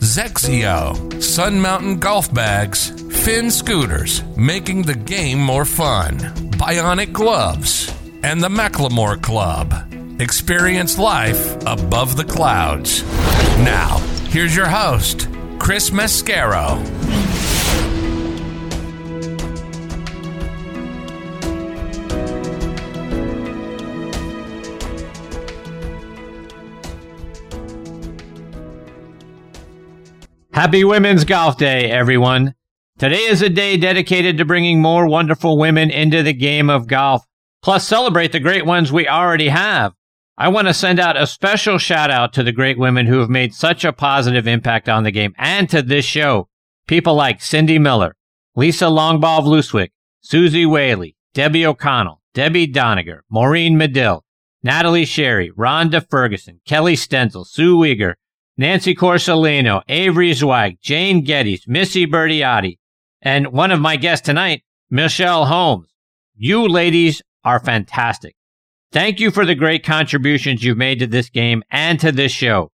XXIO, Sun Mountain Golf Bags, Finn Scooters, making the game more fun, Bionic Gloves, and the McLemore Club. Experience life above the clouds. Now, here's your host, Chris Mascaro. Happy Women's Golf Day, everyone. Today is a day dedicated to bringing more wonderful women into the game of golf, plus celebrate the great ones we already have. I want to send out a special shout out to the great women who have made such a positive impact on the game and to this show. People like Cindy Miller, Lisa Longball Vlooswyk, Suzy Whaley, Debbie O'Connell, Debbie Doniger, Maureen Medill, Natalie Sherry, Rhonda Ferguson, Kellie Stenzel, Sue Weger, Nancy Corsolino, Avery Zweig, Jane Geddes, Missie Berteotti, and one of my guests tonight, Michelle Holmes. You ladies are fantastic. Thank you for the great contributions you've made to this game and to this show.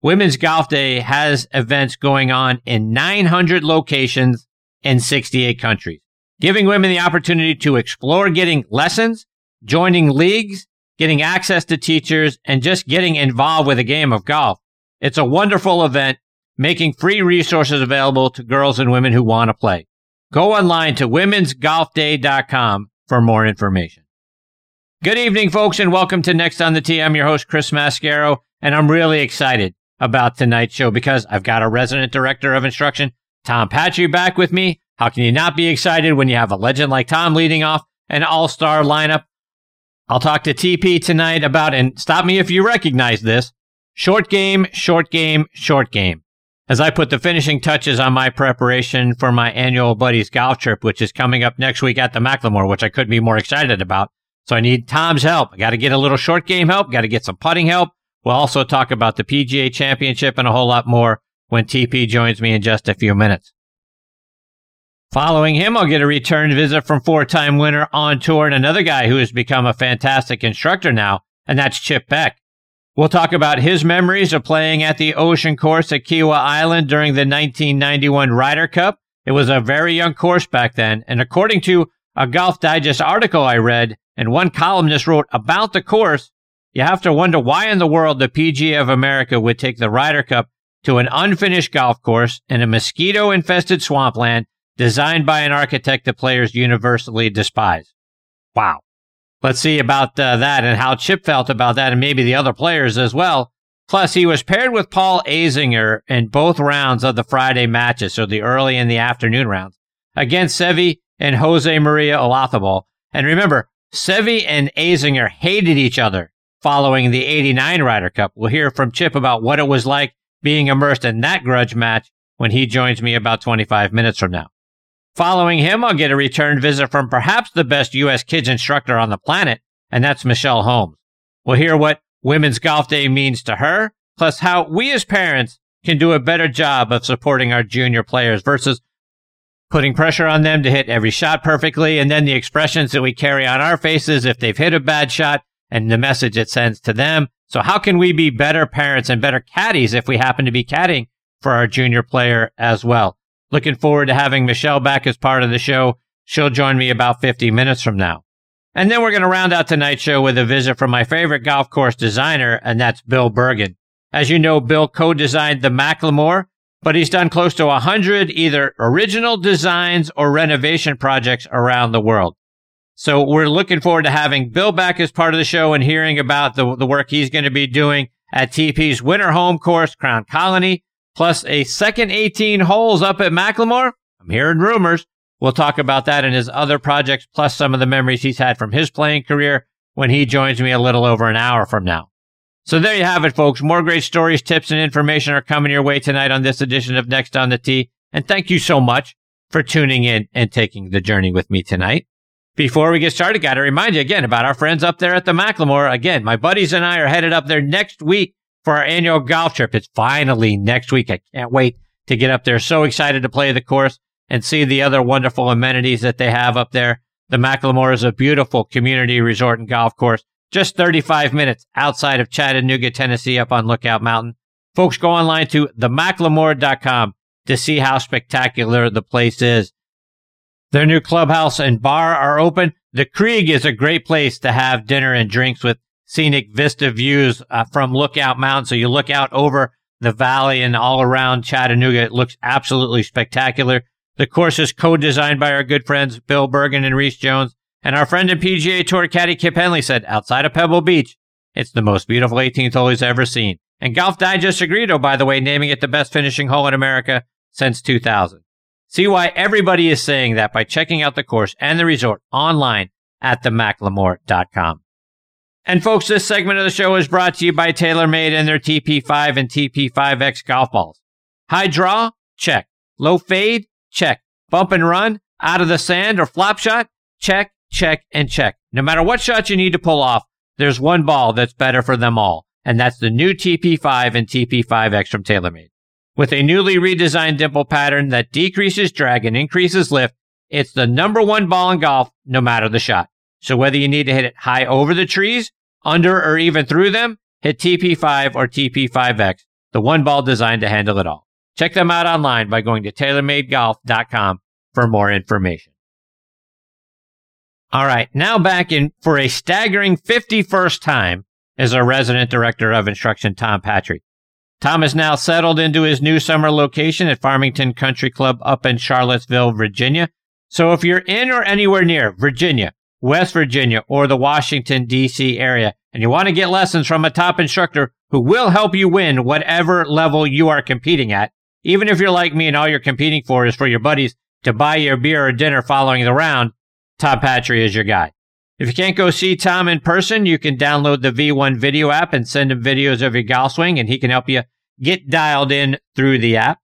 Women's Golf Day has events going on in 900 locations in 68 countries, giving women the opportunity to explore getting lessons, joining leagues, getting access to teachers, and just getting involved with a game of golf. It's a wonderful event, making free resources available to girls and women who want to play. Go online to womensgolfday.com for more information. Good evening, folks, and welcome to Next on the Tee. I'm your host, Chris Mascaro, and I'm really excited about tonight's show because I've got a resident director of instruction, Tom Patri, back with me. How can you not be excited when you have a legend like Tom leading off an all-star lineup? I'll talk to TP tonight about, and stop me if you recognize this, short game, short game, short game. As I put the finishing touches on my preparation for my annual buddies golf trip, which is coming up next week at the McLemore, which I couldn't be more excited about. So I need Tom's help. I got to get a little short game help. Got to get some putting help. We'll also talk about the PGA Championship and a whole lot more when TP joins me in just a few minutes. Following him, I'll get a return visit from four-time winner on tour and another guy who has become a fantastic instructor now, and that's Chip Beck. We'll talk about his memories of playing at the Ocean Course at Kiawah Island during the 1991 Ryder Cup. It was a very young course back then, and according to a Golf Digest article I read, and one columnist wrote about the course, you have to wonder why in the world the PGA of America would take the Ryder Cup to an unfinished golf course in a mosquito infested swampland designed by an architect the players universally despise. Wow. Let's see about uh, that and how Chip felt about that and maybe the other players as well. Plus, he was paired with Paul Azinger in both rounds of the Friday matches, so the early and the afternoon rounds, against Seve and Jose Maria Olazabal. And remember, Seve and Azinger hated each other following the 89 Ryder Cup. We'll hear from Chip about what it was like being immersed in that grudge match when he joins me about 25 minutes from now. Following him, I'll get a return visit from perhaps the best U.S. kids instructor on the planet, and that's Michelle Holmes. We'll hear what Women's Golf Day means to her, plus how we as parents can do a better job of supporting our junior players versus putting pressure on them to hit every shot perfectly, and then the expressions that we carry on our faces if they've hit a bad shot and the message it sends to them. So how can we be better parents and better caddies if we happen to be caddying for our junior player as well? Looking forward to having Michelle back as part of the show. She'll join me about 50 minutes from now. And then we're going to round out tonight's show with a visit from my favorite golf course designer, and that's Bill Bergin. As you know, Bill co-designed the McLemore but he's done close to 100 either original designs or renovation projects around the world. So we're looking forward to having Bill back as part of the show and hearing about the, the work he's going to be doing at TP's winter home course, Crown Colony, plus a second 18 holes up at McLemore. I'm hearing rumors. We'll talk about that and his other projects, plus some of the memories he's had from his playing career when he joins me a little over an hour from now. So there you have it, folks. More great stories, tips, and information are coming your way tonight on this edition of Next on the Tee. And thank you so much for tuning in and taking the journey with me tonight. Before we get started, got to remind you again about our friends up there at the McLemore. Again, my buddies and I are headed up there next week for our annual golf trip. It's finally next week. I can't wait to get up there. So excited to play the course and see the other wonderful amenities that they have up there. The McLemore is a beautiful community resort and golf course, just 35 minutes outside of Chattanooga, Tennessee, up on Lookout Mountain. Folks, go online to themclemore.com to see how spectacular the place is. Their new clubhouse and bar are open. The Krieg is a great place to have dinner and drinks with scenic vista views uh, from Lookout Mountain. So you look out over the valley and all around Chattanooga. It looks absolutely spectacular. The course is co-designed by our good friends Bill Bergin and Rees Jones. And our friend and PGA Tour caddy Kip Henley said, outside of Pebble Beach, it's the most beautiful 18th hole he's ever seen. And Golf Digest agreed, oh, by the way, naming it the best finishing hole in America since 2000. See why everybody is saying that by checking out the course and the resort online at themclemore.com. And folks, this segment of the show is brought to you by TaylorMade and their TP5 and TP5X golf balls. High draw? Check. Low fade? Check. Bump and run? Out of the sand or flop shot? Check, check, and check. No matter what shot you need to pull off, there's one ball that's better for them all. And that's the new TP5 and TP5X from TaylorMade. With a newly redesigned dimple pattern that decreases drag and increases lift, it's the number one ball in golf, no matter the shot. So whether you need to hit it high over the trees, under, or even through them, hit TP5 or TP5X, the one ball designed to handle it all. Check them out online by going to TaylorMadeGolf.com for more information. All right, now back in for a staggering 51st time is our resident director of instruction, Tom Patri. Tom is now settled into his new summer location at Farmington Country Club up in Charlottesville, Virginia. So if you're in or anywhere near Virginia, West Virginia, or the Washington, D.C. area, and you want to get lessons from a top instructor who will help you win whatever level you are competing at, even if you're like me and all you're competing for is for your buddies to buy you a beer or dinner following the round, Tom Patri is your guy. If you can't go see Tom in person, you can download the V1 video app and send him videos of your golf swing, and he can help you get dialed in through the app.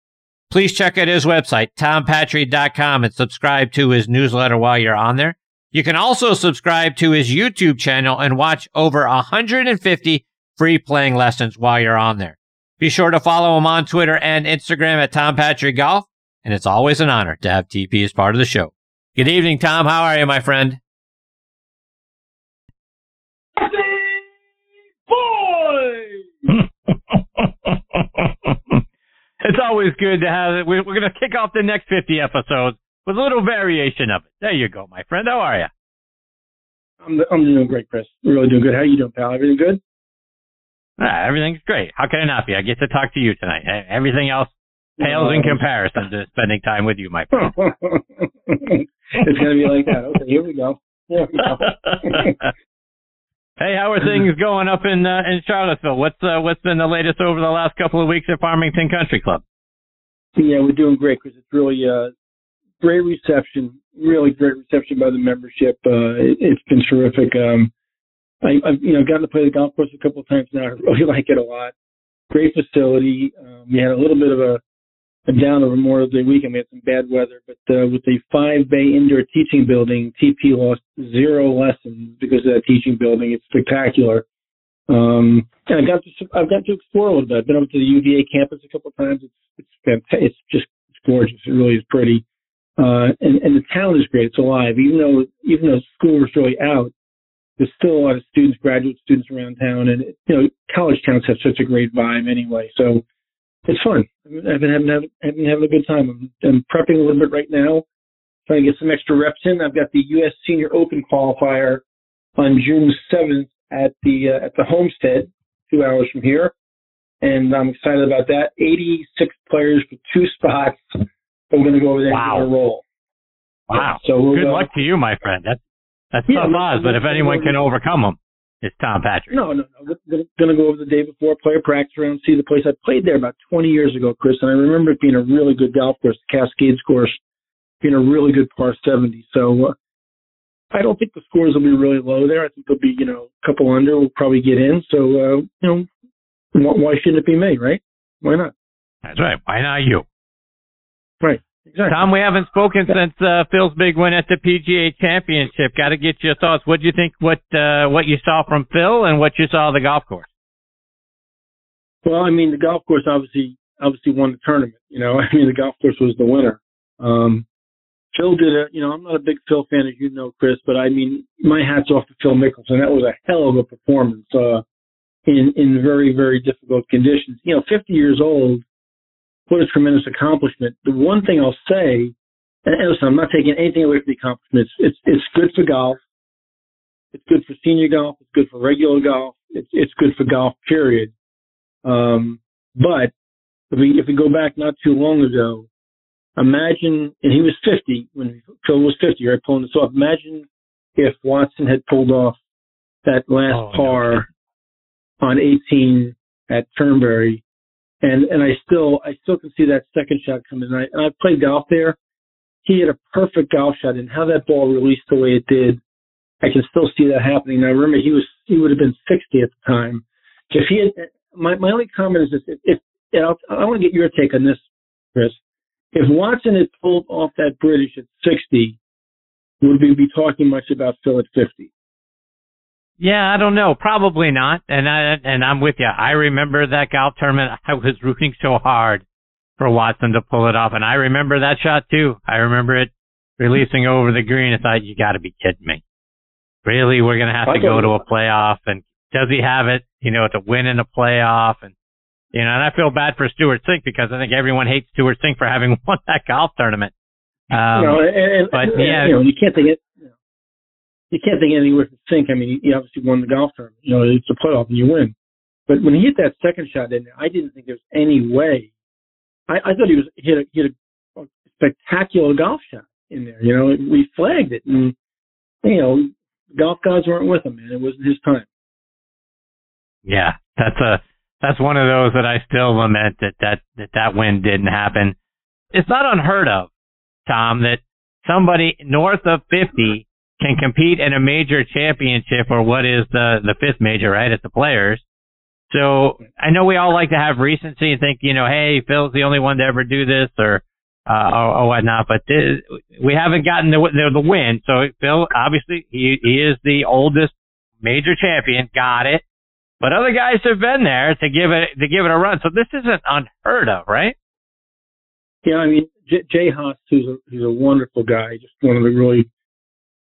Please check out his website, tompatri.com, and subscribe to his newsletter while you're on there. You can also subscribe to his YouTube channel and watch over 150 free playing lessons while you're on there. Be sure to follow him on Twitter and Instagram at Tom Patri Golf, and it's always an honor to have TP as part of the show. Good evening, Tom. How are you, my friend? it's always good to have it. We're going to kick off the next 50 episodes with a little variation of it. There you go, my friend. How are you? I'm, I'm doing great, Chris. Really doing good. How are you doing, pal? Everything good? Ah, everything's great. How can it not be? I get to talk to you tonight. Everything else pales in comparison to spending time with you, my friend. it's going to be like that. Okay, here we go. Here we go. Hey, how are things going up in uh, in Charlottesville? What's uh, what's been the latest over the last couple of weeks at Farmington Country Club? Yeah, we're doing great because it's really uh, great reception, really great reception by the membership. Uh, it, has been terrific. Um, I, I've you know gotten to play the golf course a couple of times now. I really like it a lot. Great facility. Um, we had a little bit of a down over Memorial Day weekend. We had some bad weather, but uh, with the five bay indoor teaching building, TP lost zero lessons because of that teaching building. It's spectacular. Um, and I got to I've got to explore a little bit. I've been over to the UVA campus a couple of times. It's it's fantastic. It's just it's gorgeous. It really is pretty. Uh, and, and the town is great. It's alive. Even though even though school was really out, there's still a lot of students, graduate students around town, and you know college towns have such a great vibe anyway. So it's fun. I've been having, I've been having a good time. I'm, I'm prepping a little bit right now, trying to get some extra reps in. I've got the U.S. Senior Open qualifier on June 7th at the uh, at the Homestead, two hours from here, and I'm excited about that. 86 players for two spots. I'm going to go over there wow. and roll. Wow! So we'll good go. luck to you, my friend. That's that's yeah, tough odds, but if anyone can overcome them, it's Tom Patri. No, no, no. We're going to go over the day before, play a practice round, see the place. I played there about 20 years ago, Chris, and I remember it being a really good golf course, the Cascades course, being a really good par 70. So uh, I don't think the scores will be really low there. I think they'll be, you know, a couple under. We'll probably get in. So, uh, you know, why shouldn't it be me, right? Why not? That's right. Why not you? Right. Exactly. Tom, we haven't spoken since uh, Phil's big win at the PGA Championship. Got to get your thoughts. What do you think? What uh, what you saw from Phil and what you saw of the golf course? Well, I mean, the golf course obviously obviously won the tournament. You know, I mean, the golf course was the winner. Um, Phil did a, you know, I'm not a big Phil fan, as you know, Chris, but I mean, my hat's off to Phil Mickelson. That was a hell of a performance, uh, in, in very, very difficult conditions. You know, 50 years old, what a tremendous accomplishment. The one thing I'll say, and listen, I'm not taking anything away from the accomplishment. It's, it's, it's good for golf. It's good for senior golf. It's good for regular golf. It's, it's good for golf, period. Um, but if we, if we go back not too long ago, imagine, and he was 50 when Phil was 50, right, pulling this off. Imagine if Watson had pulled off that last Oh, no par on 18 at Turnberry, and and I still I still can see that second shot coming. And I, and I played golf there. He had a perfect golf shot, and how that ball released the way it did, I can still see that happening. And I remember he was he would have been 60 at the time. If he had, my my only comment is this: if, if and I'll, I want to get your take on this, Chris. If Watson had pulled off that British at 60, would we be talking much about Phil at 50? Yeah, I don't know. Probably not. And I and I'm with you. I remember that golf tournament. I was rooting so hard for Watson to pull it off, and I remember that shot too. I remember it releasing over the green. I thought, you got to be kidding me. Really, we're gonna have to go to a playoff, and does he have it? You know, to win in a playoff, and you know, and I feel bad for Stewart Cink because I think everyone hates Stewart Cink for having won that golf tournament. Um, you know, and, and, but, yeah. you know, you can't think it. You, can't think anywhere from Cink. I mean, he, obviously won the golf tournament. You know, it's a playoff and you win. But when he hit that second shot in there, I didn't think there was any way. I, I thought he was hit a, hit a spectacular golf shot in there. You know, we flagged it, and you know, golf gods weren't with him, man. It wasn't his time. Yeah, that's a that's one of those that I still lament that that that, that win didn't happen. It's not unheard of, Tom, that somebody north of 50 can compete in a major championship or what is the the fifth major, right? At the Players. So I know we all like to have recency and think, you know, hey, Phil's the only one to ever do this or uh, or, or whatnot, but this, we haven't gotten the, the the win. So Phil, obviously, he he is the oldest major champion. Got it. But other guys have been there to give it to give it a run. So this isn't unheard of, right? Yeah, I mean, J- Jay Haas, who's a, who's a wonderful guy, just one of the really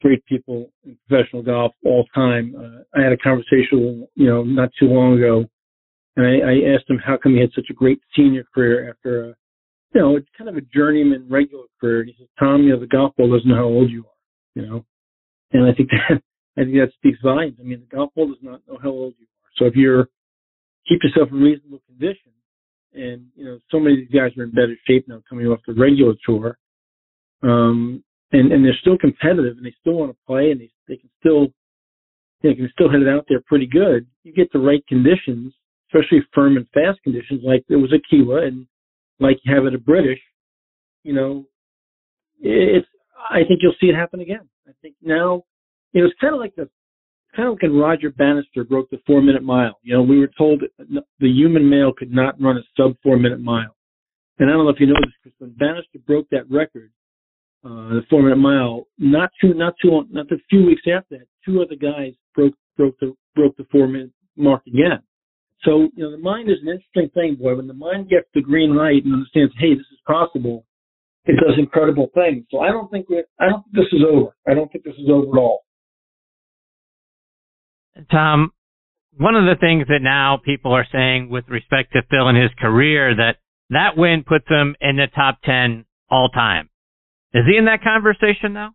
great people in professional golf all time. Uh, I had a conversation, you know, not too long ago, and I, I asked him how come he had such a great senior career after a, you know, it's kind of a journeyman regular career. And he says, Tom, you know, the golf ball doesn't know how old you are, you know, and I think that I think that speaks volumes. I mean, the golf ball does not know how old you are. So if you're keep yourself in reasonable condition, and you know, so many of these guys are in better shape now coming off the regular tour. Um, and, and they're still competitive and they still want to play and they, they can still, they can still hit it out there pretty good. You get the right conditions, especially firm and fast conditions like there was a Kiawah and like you have at a British, you know, it's, I think you'll see it happen again. I think now, you know, it's kind of like the, kind of like when Roger Bannister broke the four minute mile. You know, we were told the human male could not run a sub four minute mile. And I don't know if you know this, because when Bannister broke that record, Uh, the four minute mile, not too, not too not a few weeks after that, two other guys broke, broke the, broke the four minute mark again. So, you know, the mind is an interesting thing, boy. When the mind gets the green light and understands, hey, this is possible, it does incredible things. So I don't think we I don't think this is over. I don't think this is over at all. Tom, one of the things that now people are saying with respect to Phil and his career that that win puts him in the top 10 all time. Is he in that conversation now?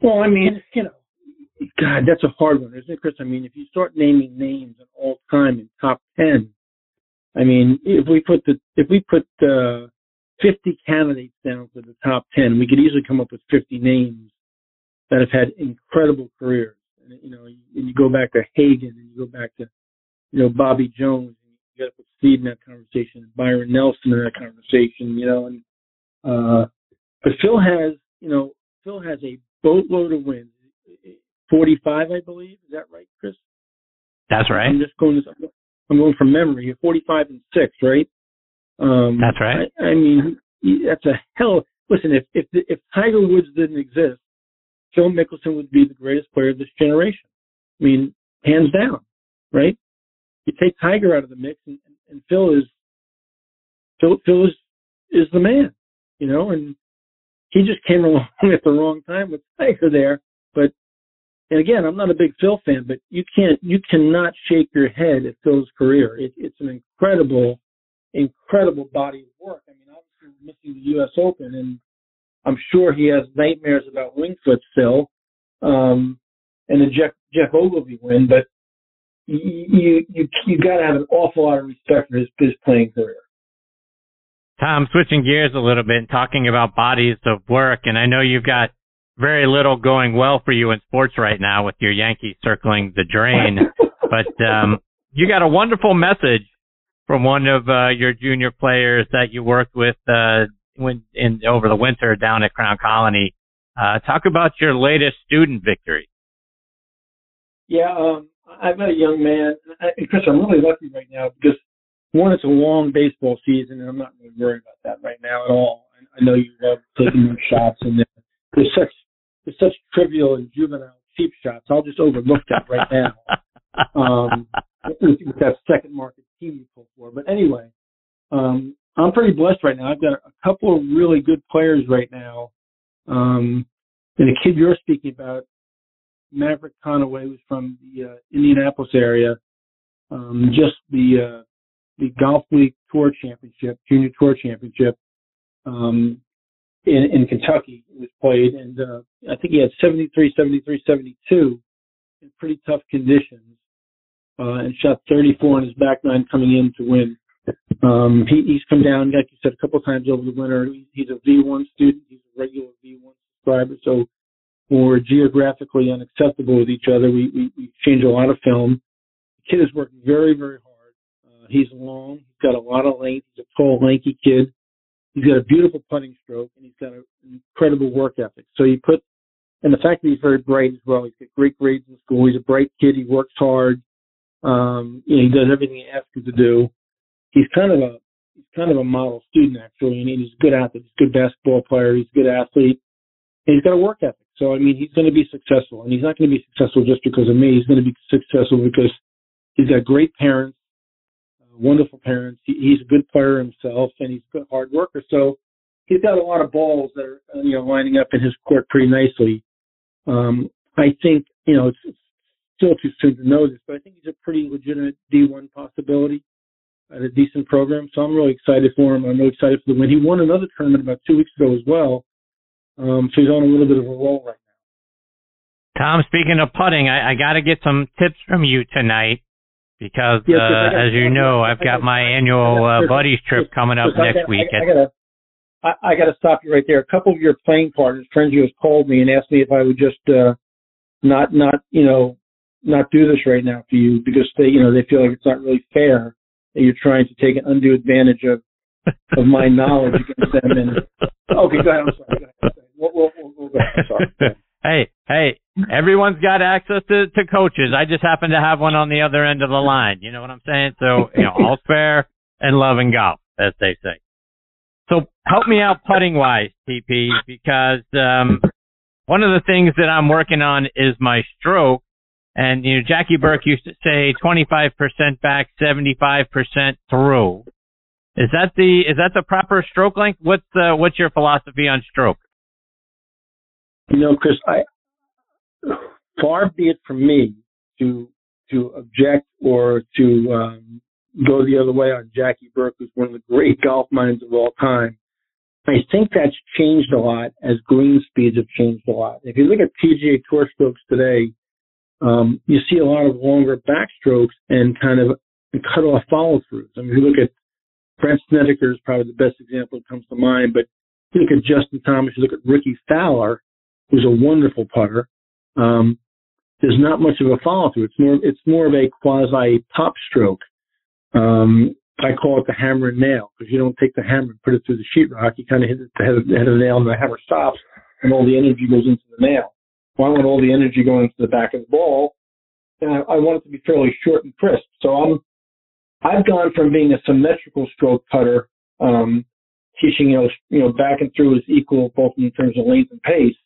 Well, I mean, you know, God, that's a hard one, isn't it, Chris? I mean, if you start naming names in all time in top ten, I mean, if we put the if we put uh, fifty candidates down for the top ten, we could easily come up with fifty names that have had incredible careers. And, you know, and you go back to Hagen, and you go back to you know Bobby Jones, and you got to put Seve in that conversation, and Byron Nelson in that conversation, you know, and uh, but Phil has, you know, Phil has a boatload of wins. 45, I believe. Is that right, Chris? That's right. I'm just going. I'm going from memory. 45 and six, right? Um, That's right. I, I mean, that's a hell. Listen, if if if Tiger Woods didn't exist, Phil Mickelson would be the greatest player of this generation. I mean, hands down, right? You take Tiger out of the mix, and, and Phil is Phil Phil is is the man, you know, and he just came along at the wrong time with Tiger there. But and again, I'm not a big Phil fan, but you can't you cannot shake your head at Phil's career. It, it's an incredible, incredible body of work. I mean, obviously we're missing the U.S. Open, and I'm sure he has nightmares about Winged Foot still, um, and the Jeff Geoff Ogilvy win. But you you you, you got to have an awful lot of respect for his his playing career. Tom, switching gears a little bit and talking about bodies of work, and I know you've got very little going well for you in sports right now with your Yankees circling the drain, but um, you got a wonderful message from one of uh, your junior players that you worked with uh, when in over the winter down at Crown Colony. Uh, talk about your latest student victory. Yeah, um, I've got a young man, and Chris, I'm really lucky right now because one, it's a long baseball season, and I'm not really worried about that right now at all. I, I know you love taking those shots, and there's such there's such trivial and juvenile cheap shots. I'll just overlook that right now. Um, with, with that second market team you pull for. But anyway, um, I'm pretty blessed right now. I've got a couple of really good players right now. Um, and the kid you're speaking about, Maverick Conaway, was from the uh, Indianapolis area. Um, just the uh, the Golf League Tour Championship, Junior Tour Championship, um, in, in Kentucky was played, and uh, I think he had 73, 73, 72 in pretty tough conditions, uh, and shot 34 on his back nine coming in to win. Um, he, he's come down, like you said, a couple times over the winter. He's a V1 student. He's a regular V1 subscriber. So we're geographically unacceptable with each other, we, we, we change a lot of film. The kid has worked very, very hard he's long. He's got a lot of length. He's a tall, lanky kid. He's got a beautiful putting stroke, and he's got an incredible work ethic. So you put, and the fact that he's very bright as well. He's got great grades in school. He's a bright kid. He works hard. Um, you know, he does everything you ask him to do. He's kind of a he's kind of a model student actually, and he's a good athlete. He's a good basketball player. He's a good athlete. And he's got a work ethic. So I mean, he's going to be successful, and he's not going to be successful just because of me. He's going to be successful because he's got great parents wonderful parents. He, he's a good player himself, and he's a good hard worker. So he's got a lot of balls that are you know lining up in his court pretty nicely. Um, I think you know it's, it's still too soon to know this, but I think he's a pretty legitimate D1 possibility at a decent program. So I'm really excited for him. I'm really excited for the win. He won another tournament about two weeks ago as well. Um, so he's on a little bit of a roll right now. Tom, speaking of putting, I, I got to get some tips from you tonight because uh, as you know, I've got my annual uh, buddies trip coming up next week. I, I, gotta, I, I gotta stop you right there. A couple of your playing partners, friends of yours, called me and asked me if I would just uh, not, not, you know, not do this right now for you because they, you know, they feel like it's not really fair that you're trying to take an undue advantage of of my knowledge against them. And okay, go ahead. I'm sorry. Go ahead. We'll, we'll, we'll go ahead. I'm sorry. hey, hey, everyone's got access to, to coaches. I just happen to have one on the other end of the line. You know what I'm saying? So, you know, all fair and love and golf, as they say. So help me out putting wise, TP, because, um, one of the things that I'm working on is my stroke. And, you know, Jackie Burke used to say 25% back, 75% through. Is that the, is that the proper stroke length? What's, uh, what's your philosophy on stroke? You know, Chris, I far be it from me to to object or to um, go the other way on Jackie Burke, who's one of the great golf minds of all time. I think that's changed a lot as green speeds have changed a lot. If you look at PGA Tour strokes today, um, you see a lot of longer backstrokes and kind of cut off follow throughs. I mean, if you look at Brandt Snedeker is probably the best example that comes to mind, but you look at Justin Thomas, you look at Rickie Fowler, who's a wonderful putter. Um, there's not much of a follow through. It's more it's more of a quasi pop stroke. Um, I call it the hammer and nail because you don't take the hammer and put it through the sheetrock. You kind of hit the head, of, the head of the nail and the hammer stops and all the energy goes into the nail. I want all the energy going into the back of the ball, and I, I want it to be fairly short and crisp. So I'm I've gone from being a symmetrical stroke putter um, teaching, you know, you know, back and through is equal both in terms of length and pace.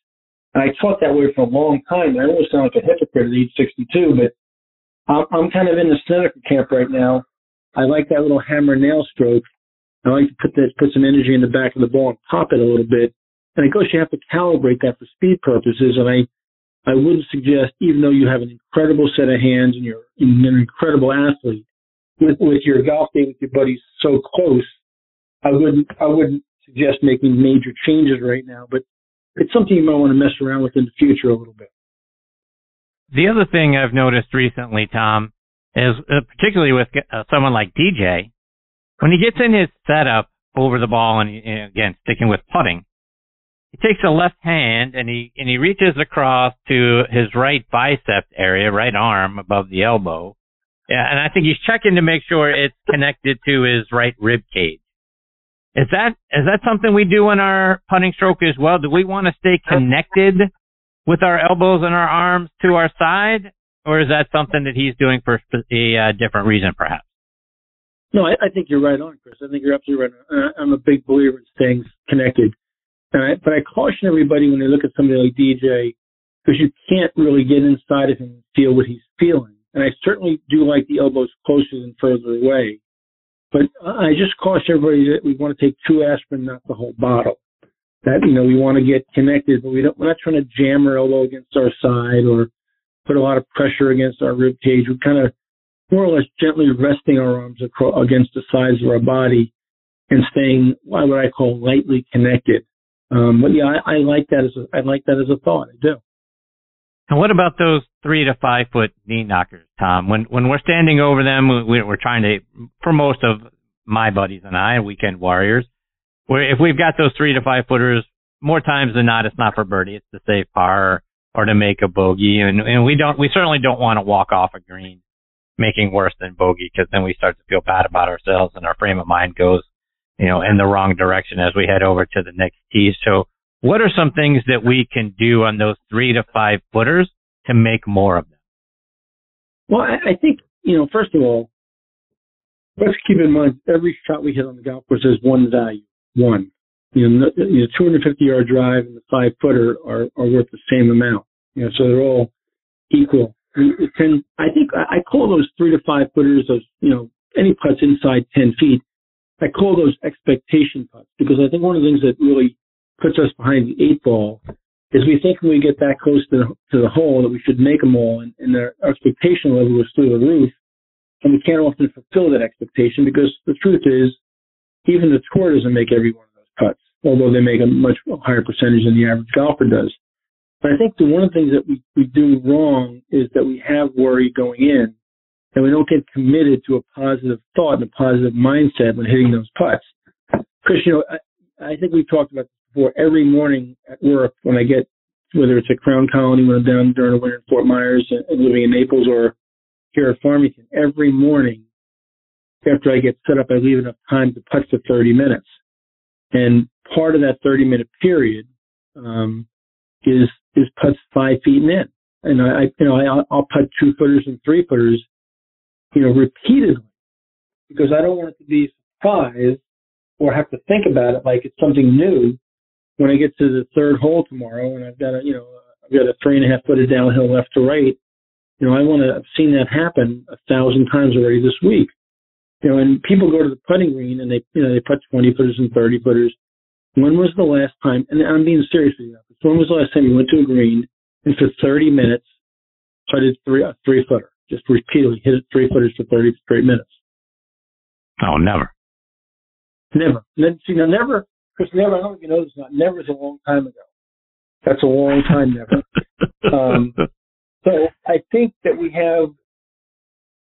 And I taught that way for a long time. I almost sound like a hypocrite at age 62, but I'm, I'm kind of in the Snedeker camp right now. I like that little hammer nail stroke. I like to put that, put some energy in the back of the ball and pop it a little bit. And of course, you have to calibrate that for speed purposes. And I, I wouldn't suggest, even though you have an incredible set of hands and you're an incredible athlete, with, with your golf game with your buddies so close, I wouldn't, I wouldn't suggest making major changes right now. But it's something you might want to mess around with in the future a little bit. The other thing I've noticed recently, Tom, is uh, particularly with uh, someone like DJ, when he gets in his setup over the ball and, and again sticking with putting, he takes a left hand and he and he reaches across to his right bicep area, right arm above the elbow. Yeah, and I think he's checking to make sure it's connected to his right rib cage. Is that is that something we do in our putting stroke as well? Do we want to stay connected with our elbows and our arms to our side, or is that something that he's doing for a uh, different reason, perhaps? No, I, I think you're right on, Chris. I think you're absolutely right. I'm a big believer in staying connected. And I, but I caution everybody when they look at somebody like DJ, because you can't really get inside of him and feel what he's feeling. And I certainly do like the elbows closer and further away. But I just caution everybody that we want to take two aspirin, not the whole bottle. That, you know, we want to get connected, but we don't, we're not trying to jam our elbow against our side or put a lot of pressure against our rib cage. We're kind of more or less gently resting our arms across, against the sides of our body and staying what I call lightly connected. Um, but yeah, I, I like that as a, I like that as a thought. I do. And what about those three to five foot knee knockers, Tom? When when we're standing over them, we, we're trying to, for most of my buddies and I, weekend warriors, where if we've got those three to five footers, more times than not, it's not for birdie, it's to save par or, or to make a bogey, and and we don't, we certainly don't want to walk off a green making worse than bogey because then we start to feel bad about ourselves and our frame of mind goes, you know, in the wrong direction as we head over to the next tee. So what are some things that we can do on those three to five footers to make more of them? Well, I, think, you know, first of all, let's keep in mind every shot we hit on the golf course has one value, one. You know, the 250 yard drive and the five footer are, are worth the same amount. You know, so they're all equal. Can, I think I call those three to five footers, those, you know, any putts inside 10 feet. I call those expectation putts because I think one of the things that really puts us behind the eight ball is we think when we get that close to the, to the hole that we should make them all and, and our expectation level is through the roof. And we can't often fulfill that expectation because the truth is even the tour doesn't make every one of those putts, although they make a much higher percentage than the average golfer does. But I think the one of the things that we, we do wrong is that we have worry going in and we don't get committed to a positive thought and a positive mindset when hitting those putts. Because, you know, I, I think we've talked about before. Every morning at work, when I get, whether it's at Crown Colony when I'm down during the winter in Fort Myers and, and living in Naples or here at Farmington, every morning after I get set up, I leave enough time to putt for 30 minutes. And part of that 30 minute period, um, is, is putts five feet and in. And I, you know, I, I'll putt two footers and three footers, you know, repeatedly because I don't want it to be surprised or have to think about it like it's something new when I get to the third hole tomorrow and I've got a, you know, I've got a three and a half footed downhill left to right. You know, I want to, I've seen that happen a thousand times already this week. You know, and people go to the putting green and they, you know, they put 20 footers and 30 footers. When was the last time, and I'm being serious with you, when was the last time you went to a green and for 30 minutes putted three, a three footer? Just repeatedly hit it three footers for 30 straight minutes. Oh, never. Never. Then See, now never, because never, I don't know if you know this not, never is a long time ago. That's a long time never. um, so I think that we have,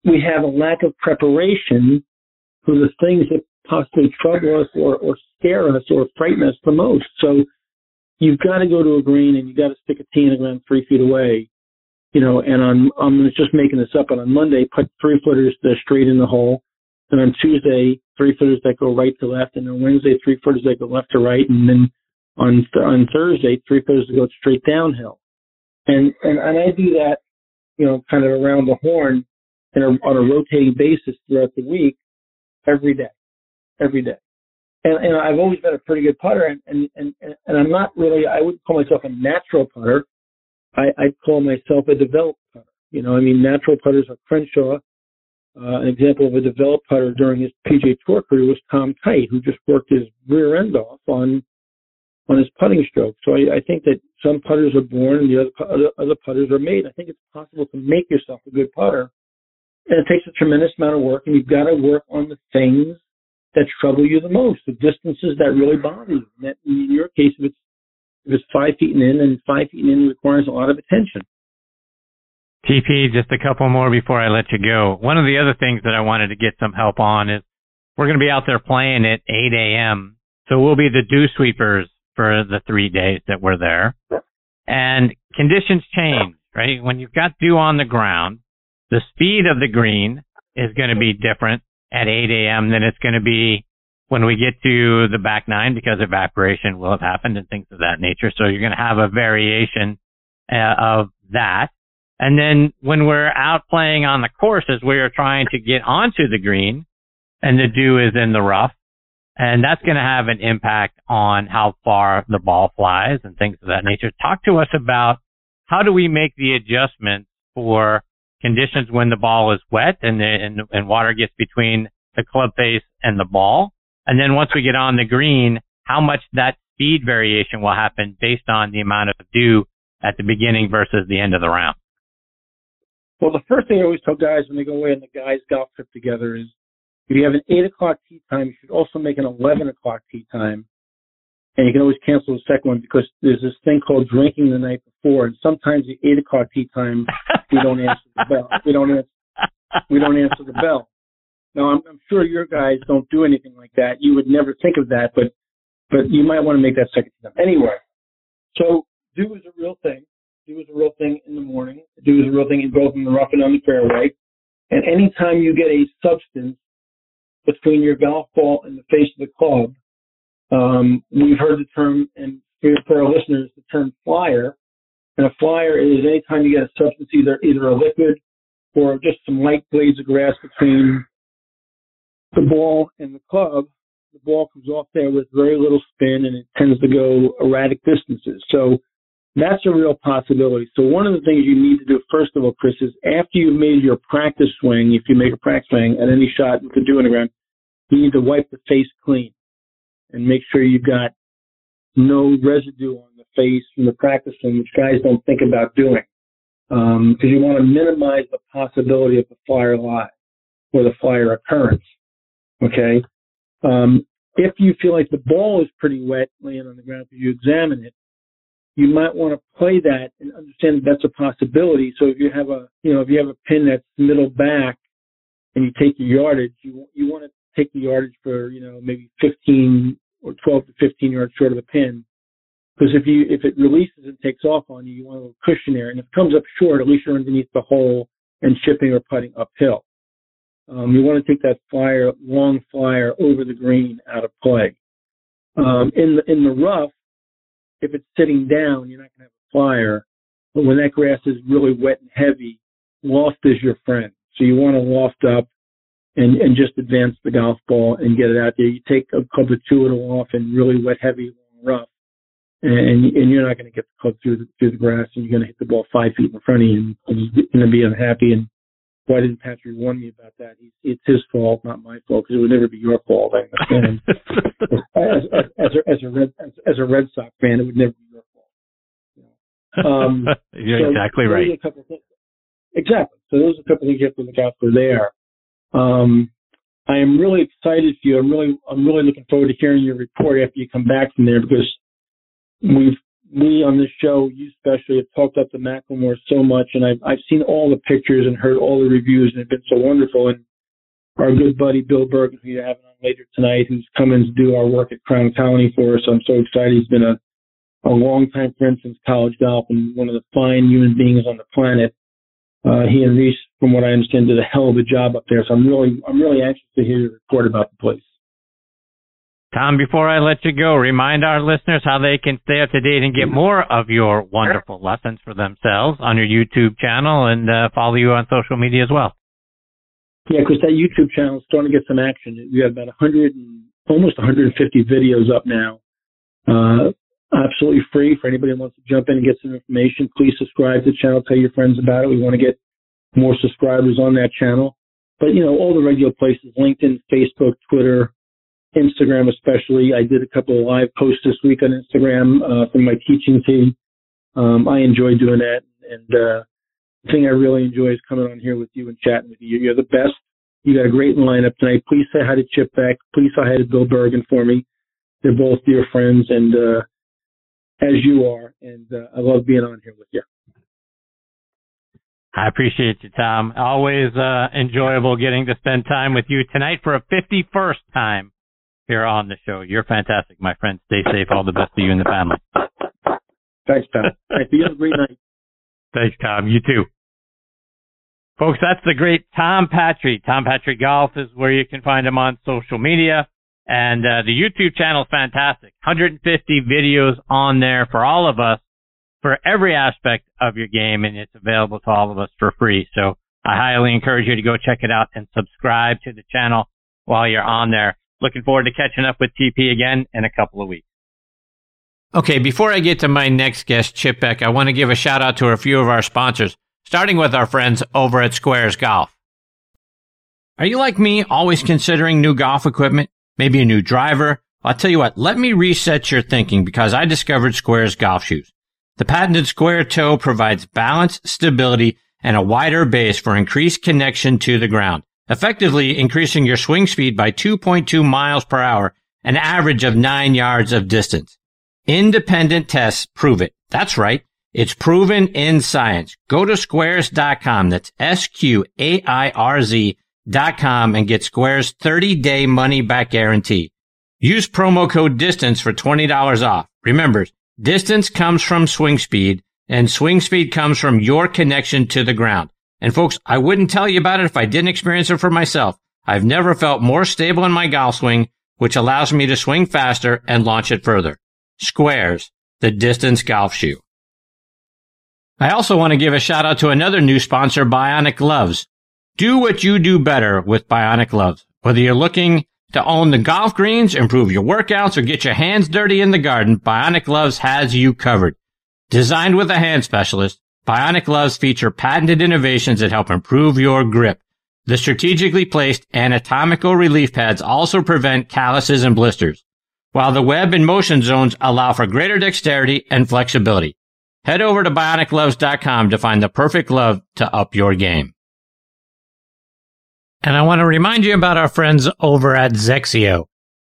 we have a lack of preparation for the things that possibly trouble us or, or scare us or frighten us the most. So you've got to go to a green and you've got to stick a tee in the ground three feet away. You know, and on, I'm just making this up, but on Monday, put three footers that straight in the hole. And on Tuesday, three footers that go right to left. And on Wednesday, three footers that go left to right. And then on, th- on Thursday, three footers that go straight downhill. And, and, and I do that, you know, kind of around the horn and on a rotating basis throughout the week, every day, every day. and, and I've always been a pretty good putter, and, and and and I'm not really. I wouldn't call myself a natural putter. I I'd call myself a developed putter. You know, I mean, natural putters are Crenshaw. Uh, an example of a developed putter during his PGA Tour career was Tom Kite, who just worked his rear end off on on his putting stroke. So I, I think that some putters are born and the other, other other putters are made. I think it's possible to make yourself a good putter, and it takes a tremendous amount of work. And you've got to work on the things that trouble you the most, the distances that really bother you. And that, in your case, if it's if it's five feet and in, and five feet and in requires a lot of attention. TP, just a couple more before I let you go. One of the other things that I wanted to get some help on is we're going to be out there playing at 8 a.m. So we'll be the dew sweepers for the three days that we're there. And conditions change, right? When you've got dew on the ground, the speed of the green is going to be different at 8 a.m. than it's going to be when we get to the back nine because evaporation will have happened and things of that nature. So you're going to have a variation uh, of that. And then when we're out playing on the course as we are trying to get onto the green and the dew is in the rough, and that's going to have an impact on how far the ball flies and things of that nature. Talk to us about how do we make the adjustments for conditions when the ball is wet and, the, and, and water gets between the club face and the ball. And then once we get on the green, how much that speed variation will happen based on the amount of dew at the beginning versus the end of the round. Well, the first thing I always tell guys when they go away on the guys golf trip together is if you have an eight o'clock tee time, you should also make an eleven o'clock tee time, and you can always cancel the second one because there's this thing called drinking the night before, and sometimes the eight o'clock tee time we don't answer the bell. We don't answer. We don't answer the bell. Now I'm, I'm sure your guys don't do anything like that. You would never think of that, but but you might want to make that second time anyway. So do is a real thing. Dew is a real thing in the morning. Dew is a real thing in both in the rough and on the fairway. And anytime you get a substance between your golf ball and the face of the club. Um, we've heard the term, and for our listeners, the term flyer. And a flyer is anytime you get a substance, either either a liquid or just some light blades of grass between the ball and the club. The ball comes off there with very little spin, and it tends to go erratic distances. So that's a real possibility. So one of the things you need to do, first of all, Chris, is after you've made your practice swing, if you make a practice swing at any shot you could do in the ground, you need to wipe the face clean and make sure you've got no residue on the face from the practice swing, which guys don't think about doing. Because um, you want to minimize the possibility of the flyer lie or the flyer occurrence. Okay? Um, if you feel like the ball is pretty wet laying on the ground because you examine it, you might want to play that and understand that that's a possibility. So if you have a, you know, if you have a pin that's middle back and you take your yardage, you you want to take the yardage for, you know, maybe 15 or 12 to 15 yards short of the pin. Because if you, if it releases and takes off on you, you want a little cushion there. And if it comes up short, at least you're underneath the hole and chipping or putting uphill. Um, you want to take that flyer, long flyer over the green out of play. Um, in the, in the rough, if it's sitting down, you're not going to have a flyer. But when that grass is really wet and heavy, loft is your friend. So you want to loft up and, and just advance the golf ball and get it out there. You take a club or two it'll off and really wet, heavy, rough, and and you're not going to get the club through the through the grass, and you're going to hit the ball five feet in front of you, and, and you're going to be unhappy. And why didn't Patri warn me about that? He, it's his fault, not my fault, because it would never be your fault. I understand. as, as, as, a, as a Red as, as a Red Sox fan, it would never be your fault. Um, you're so exactly right. Exactly. So those are a couple of things you have to look out for there. Um, I am really excited for you. I'm really, I'm really looking forward to hearing your report after you come back from there because we've, we on this show, you especially, have talked up the McLemore so much, and I've, I've seen all the pictures and heard all the reviews, and it's been so wonderful. And our good buddy Bill Bergin, who you're having on later tonight, who's coming to do our work at Crown Colony for us. I'm so excited. He's been a, a long time friend since college golf and one of the fine human beings on the planet. Uh, he and Rees, from what I understand, did a hell of a job up there. So I'm really, I'm really anxious to hear your report about the place. Tom, before I let you go, remind our listeners how they can stay up to date and get more of your wonderful lessons for themselves on your YouTube channel and uh, follow you on social media as well. Yeah, because that YouTube channel is starting to get some action. We have about 100 almost 150 videos up now. Uh, absolutely free for anybody who wants to jump in and get some information. Please subscribe to the channel. Tell your friends about it. We want to get more subscribers on that channel. But you know, all the regular places: LinkedIn, Facebook, Twitter, Instagram, especially. I did a couple of live posts this week on Instagram uh, from my teaching team. Um, I enjoy doing that, and uh, the thing I really enjoy is coming on here with you and chatting with you. You're the best. You got a great lineup tonight. Please say hi to Chip Beck. Please say hi to Bill Bergin for me. They're both dear friends, and uh, as you are, and uh, I love being on here with you. I appreciate you, Tom. Always uh, enjoyable getting to spend time with you tonight for a 51st time here on the show. You're fantastic, my friend. Stay safe. All the best to you and the family. Thanks, Tom. Thank you. Have a great night. Thanks, Tom. You too. Folks, that's the great Tom Patri. Tom Patri Golf is where you can find him on social media. And uh, the YouTube channel is fantastic. 150 videos on there for all of us for every aspect of your game, and it's available to all of us for free. So I highly encourage you to go check it out and subscribe to the channel while you're on there. Looking forward to catching up with TP again in a couple of weeks. Okay, before I get to my next guest, Chip Beck, I want to give a shout out to a few of our sponsors, starting with our friends over at Sqairz Golf. Are you like me, always considering new golf equipment? Maybe a new driver? I'll tell you what, let me reset your thinking because I discovered Sqairz golf shoes. The patented square toe provides balance, stability, and a wider base for increased connection to the ground effectively increasing your swing speed by 2.2 miles per hour, an average of nine yards of distance. Independent tests prove it. That's right. It's proven in science. Go to sqairz.com. That's S-Q-A-I-R-Z dot com and get Sqairz 30 day money back guarantee. Use promo code distance for $20 off. Remember, distance comes from swing speed and swing speed comes from your connection to the ground. And folks, I wouldn't tell you about it if I didn't experience it for myself. I've never felt more stable in my golf swing, which allows me to swing faster and launch it further. Sqairz, the distance golf shoe. I also want to give a shout out to another new sponsor, Bionic Gloves. Do what you do better with Bionic Gloves. Whether you're looking to own the golf greens, improve your workouts, or get your hands dirty in the garden, Bionic Gloves has you covered. Designed with a hand specialist, Bionic gloves feature patented innovations that help improve your grip. The strategically placed anatomical relief pads also prevent calluses and blisters, while the web and motion zones allow for greater dexterity and flexibility. Head over to bionicgloves.com to find the perfect glove to up your game. And I want to remind you about our friends over at XXIO.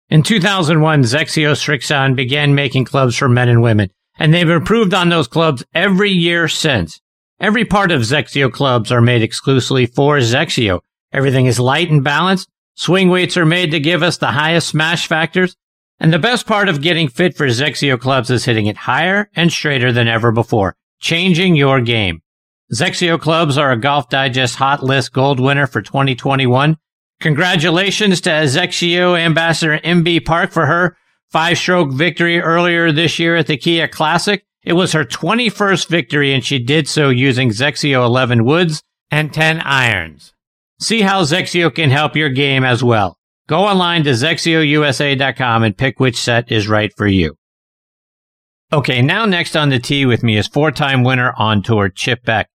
In 2001, XXIO Srixon began making clubs for men and women and they've improved on those clubs every year since. Every part of XXIO clubs are made exclusively for XXIO. Everything is light and balanced. Swing weights are made to give us the highest smash factors. And the best part of getting fit for XXIO clubs is hitting it higher and straighter than ever before, changing your game. XXIO clubs are a Golf Digest Hot List Gold winner for 2021. Congratulations to XXIO Ambassador Inbee Park for her five stroke victory earlier this year at the Kia Classic. It was her 21st victory and she did so using XXIO 11 woods and 10 irons. See how XXIO can help your game as well. Go online to XXIOUSA.com and pick which set is right for you. Okay, now next on the tee with me is four-time winner on tour Chip Beck.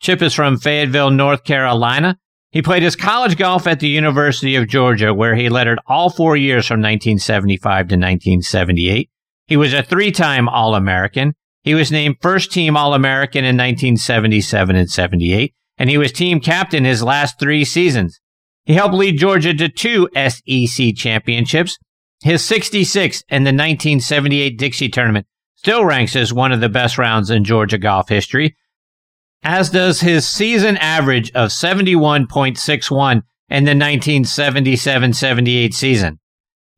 Chip is from Fayetteville, North Carolina, he played his college golf at the University of Georgia, where he lettered all four years from 1975 to 1978. He was a three-time All-American. He was named first team All-American in 1977 and 78, and he was team captain his last three seasons. He helped lead Georgia to two SEC championships. His 66 in the 1978 Dixie tournament still ranks as one of the best rounds in Georgia golf history, as does his season average of 71.61 in the 1977-78 season.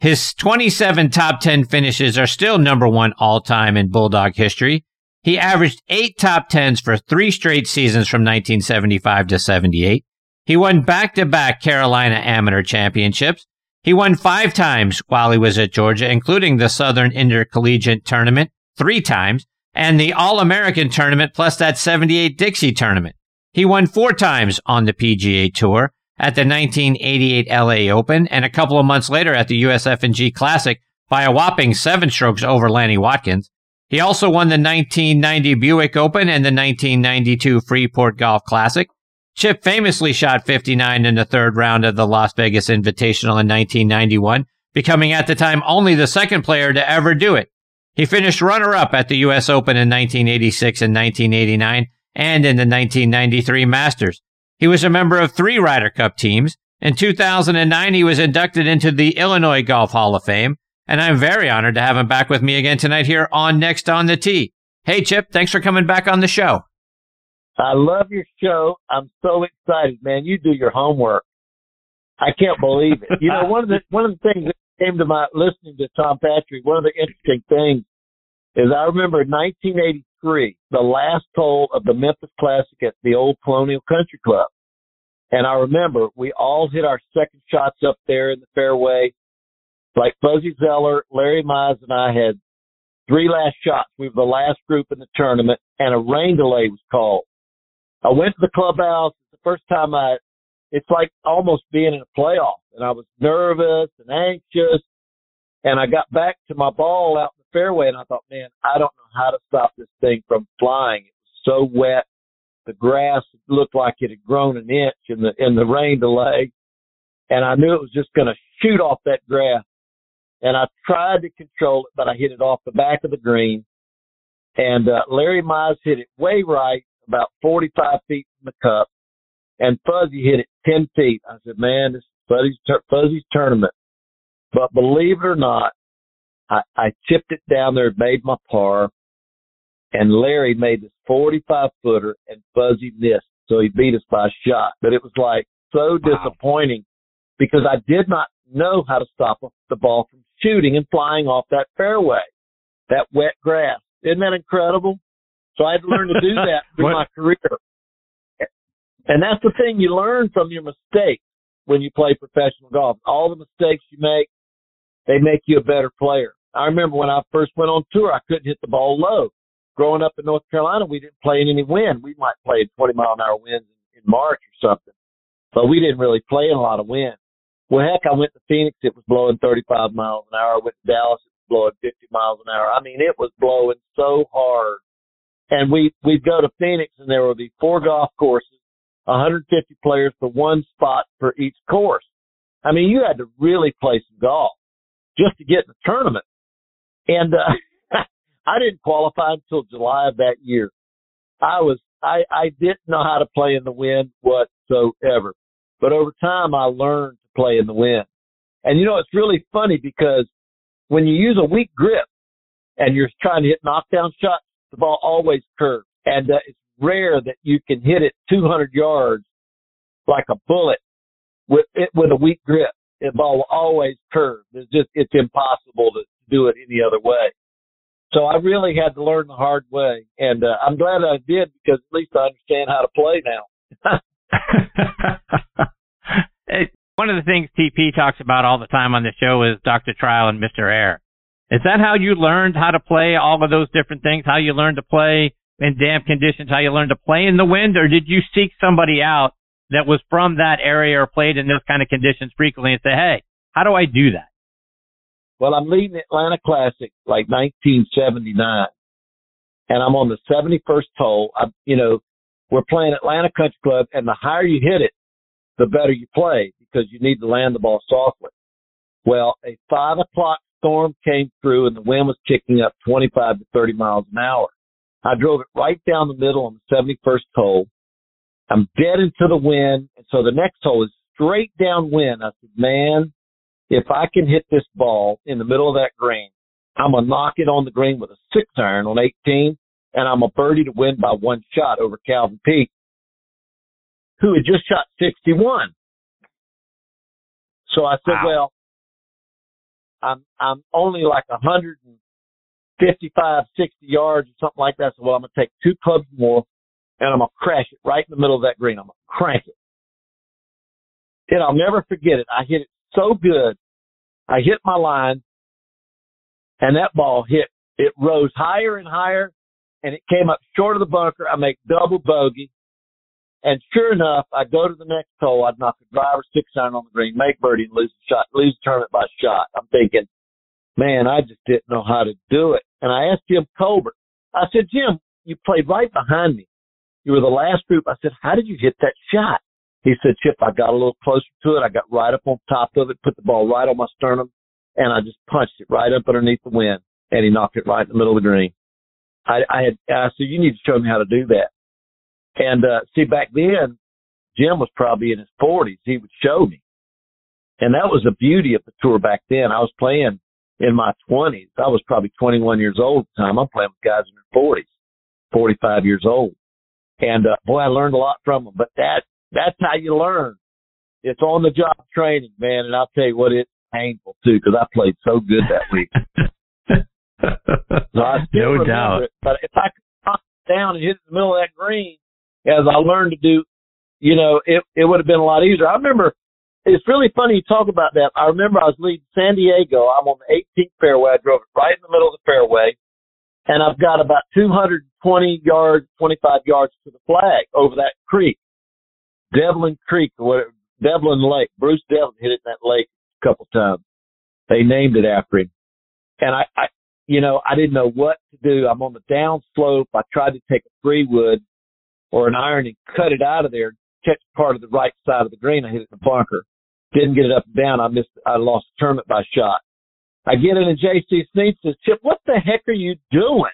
His 27 top 10 finishes are still number one all time in Bulldog history. He averaged eight top 10s for three straight seasons from 1975 to 78. He won back to back Carolina Amateur Championships. He won five times while he was at Georgia, including the Southern Intercollegiate Tournament three times and the All American tournament plus that 78 Dixie tournament. He won four times on the PGA Tour, at the 1988 LA Open and a couple of months later at the USF&G Classic by a whopping seven strokes over Lanny Wadkins. He also won the 1990 Buick Open and the 1992 Freeport Golf Classic. Chip famously shot 59 in the third round of the Las Vegas Invitational in 1991, becoming at the time only the second player to ever do it. He finished runner up at the U.S. Open in 1986 and 1989 and in the 1993 Masters. He was a member of three Ryder Cup teams. In 2009, he was inducted into the Illinois Golf Hall of Fame, and I'm very honored to have him back with me again tonight here on Next on the Tee. Hey, Chip, thanks for coming back on the show. I love your show. I'm so excited, man. You do your homework. I can't believe it. You know, one of the one of the things that came to my listening to Tom Patrick, one of the interesting things is I remember 1983, the last hole of the Memphis Classic at the old Colonial Country Club. And I remember we all hit our second shots up there in the fairway. Like Fuzzy Zoeller, Larry Mize, and I had three last shots. We were the last group in the tournament, and a rain delay was called. I went to the clubhouse. It's the first time I, it's like almost being in a playoff. And I was nervous and anxious. And I got back to my ball out in fairway and I thought, man, I don't know how to stop this thing from flying. It was so wet. The grass looked like it had grown an inch in the, in the rain delay. And I knew it was just going to shoot off that grass. And I tried to control it, but I hit it off the back of the green. And uh, Larry Mize hit it way right, about 45 feet from the cup. And Fuzzy hit it 10 feet. I said, man, this is Fuzzy's, Fuzzy's tournament. But believe it or not, I, I chipped it down there, made my par, and Larry made this 45 footer and Fuzzy missed. So he beat us by a shot. But it was like so disappointing because I did not know how to stop the ball from shooting and flying off that fairway, that wet grass. Isn't that incredible? So I had to learn to do that through my career. And that's the thing you learn from your mistakes when you play professional golf. All the mistakes you make, they make you a better player. I remember when I first went on tour, I couldn't hit the ball low. Growing up in North Carolina, we didn't play in any wind. We might play in 20 mile an hour winds in March or something, but we didn't really play in a lot of wind. Well, heck, I went to Phoenix. It was blowing 35 miles an hour. I went to Dallas. It was blowing 50 miles an hour. I mean, it was blowing so hard. And we, we'd go to Phoenix and there would be four golf courses, 150 players for one spot for each course. I mean, you had to really play some golf just to get in the tournament. And, uh, I didn't qualify until July of that year. I was, I, I didn't know how to play in the wind whatsoever. But over time, I learned to play in the wind. And you know, it's really funny because when you use a weak grip and you're trying to hit knockdown shots, the ball always curves. And uh, it's rare that you can hit it 200 yards like a bullet with it with a weak grip. The ball will always curve. It's just it's impossible to do it any other way. So I really had to learn the hard way, and uh, I'm glad I did because at least I understand how to play now. One of the things TP talks about all the time on the show is Dr. Trial and Mr. Air. Is that how you learned how to play all of those different things? How you learned to play in damp conditions? How you learned to play in the wind? Or did you seek somebody out that was from that area or played in those kind of conditions frequently and say, hey, how do I do that? Well, I'm leading Atlanta Classic like 1979, and I'm on the 71st hole. I, you know, we're playing Atlanta Country Club, and the higher you hit it, the better you play because you need to land the ball softly. Well, a five o'clock storm came through and the wind was kicking up 25 to 30 miles an hour. I drove it right down the middle on the 71st hole. I'm dead into the wind. And so the next hole is straight downwind. I said, man, if I can hit this ball in the middle of that green, I'm going to knock it on the green with a six iron on 18 and I'm a birdie to win by one shot over Calvin Peete who had just shot 61. So I said, wow. well, I'm, I'm only like 155, 60 yards or something like that. So well, I'm going to take two clubs more and I'm going to crash it right in the middle of that green. I'm going to crank it. And I'll never forget it. I hit it so good. I hit my line and that ball hit, it rose higher and higher and it came up short of the bunker. I make double bogey And sure enough, I go to the next hole. I'd knock a driver six iron on the green, make birdie, and lose the shot, lose the tournament by shot. I'm thinking, man, I just didn't know how to do it. And I asked Jim Colbert. I said, Jim, you played right behind me. You were the last group. I said, how did you hit that shot? He said, Chip, I got a little closer to it. I got right up on top of it, put the ball right on my sternum, and I just punched it right up underneath the wind, and he knocked it right in the middle of the green. I, I had I said, you need to show me how to do that. And uh, see, back then, Jim was probably in his 40s. He would show me, and that was the beauty of the tour back then. I was playing in my 20s. I was probably 21 years old at the time. I'm playing with guys in their 40s, 45 years old. And uh, boy, I learned a lot from them. But that that's how you learn. It's on the job training, man. And I'll tell you what, it's painful too because I played so good that week. so I still no doubt. It. But if I could knock down and hit the middle of that green, as I learned to do, you know, it it would have been a lot easier. I remember it's really funny you talk about that. I remember I was leading San Diego. I'm on the 18th fairway. I drove it right in the middle of the fairway, and I've got about 220 yards, 25 yards to the flag over that creek, Devlin Creek whatever, Devlin Lake. Bruce Devlin hit it in that lake a couple times. They named it after him, and I, I, you know, I didn't know what to do. I'm on the down slope. I tried to take a three wood or an iron and cut it out of there, catch part of the right side of the green. I hit it in the bunker. Didn't get it up and down. I missed, I lost the tournament by shot. I get in and JC Snead says, Chip, what the heck are you doing?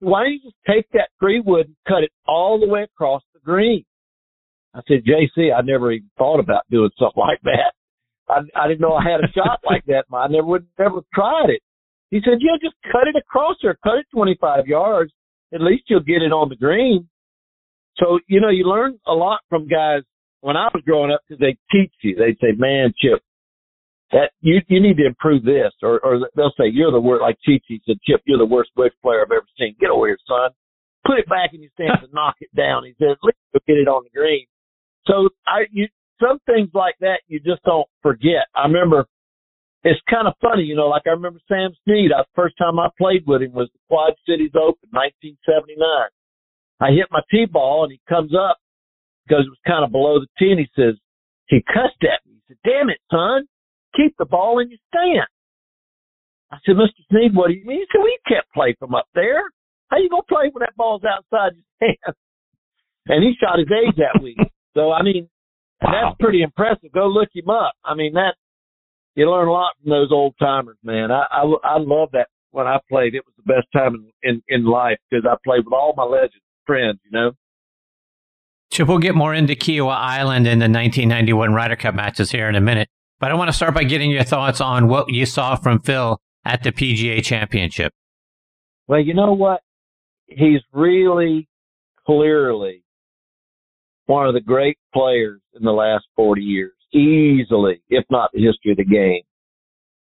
Why don't you just take that three wood and cut it all the way across the green? I said, JC, I never even thought about doing something like that. I, I didn't know I had a shot like that. I never would never tried it. He said, yeah, just cut it across there, cut it 25 yards. At least you'll get it on the green. So, you know, you learn a lot from guys when I was growing up because they teach you. They say, man, Chip, that you you need to improve this, or or they'll say you're the worst. Like Chi Chi said, Chip, you're the worst wedge player I've ever seen. Get over here, son. Put it back in your stance and knock it down. He says, let's go get it on the green. So I you some things like that you just don't forget. I remember it's kind of funny, you know, like I remember Sam Snead. The first time I played with him was the Quad Cities Open, 1979. I hit my tee ball and he comes up because it was kind of below the tee and he says, he cussed at me. He said, damn it, son, keep the ball in your stance. I said, Mr. Snead, what do you mean? He said, we can't play from up there. How you going to play when that ball's outside your stance? And he shot his age that week. So, I mean, wow. that's pretty impressive. Go look him up. I mean, that, you learn a lot from those old timers, man. I, I, I love that when I played. It was the best time in, in, in life because I played with all my legends friends, you know. Chip, we'll get more into Kiawah Island in the 1991 Ryder Cup matches here in a minute, but I want to start by getting your thoughts on what you saw from Phil at the PGA Championship. Well, you know what? He's really clearly one of the great players in the last 40 years, easily, if not the history of the game.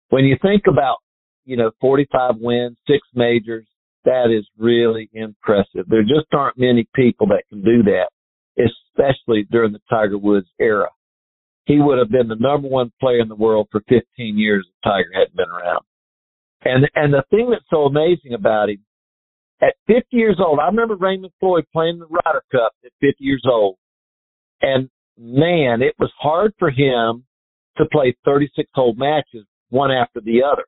When you think about, you know, 45 wins, six majors, that is really impressive. There just aren't many people that can do that, especially during the Tiger Woods era. He would have been the number one player in the world for 15 years if Tiger hadn't been around. And and the thing that's so amazing about him, at 50 years old, I remember Raymond Floyd playing the Ryder Cup at 50 years old, and man, it was hard for him to play 36 hole matches one after the other.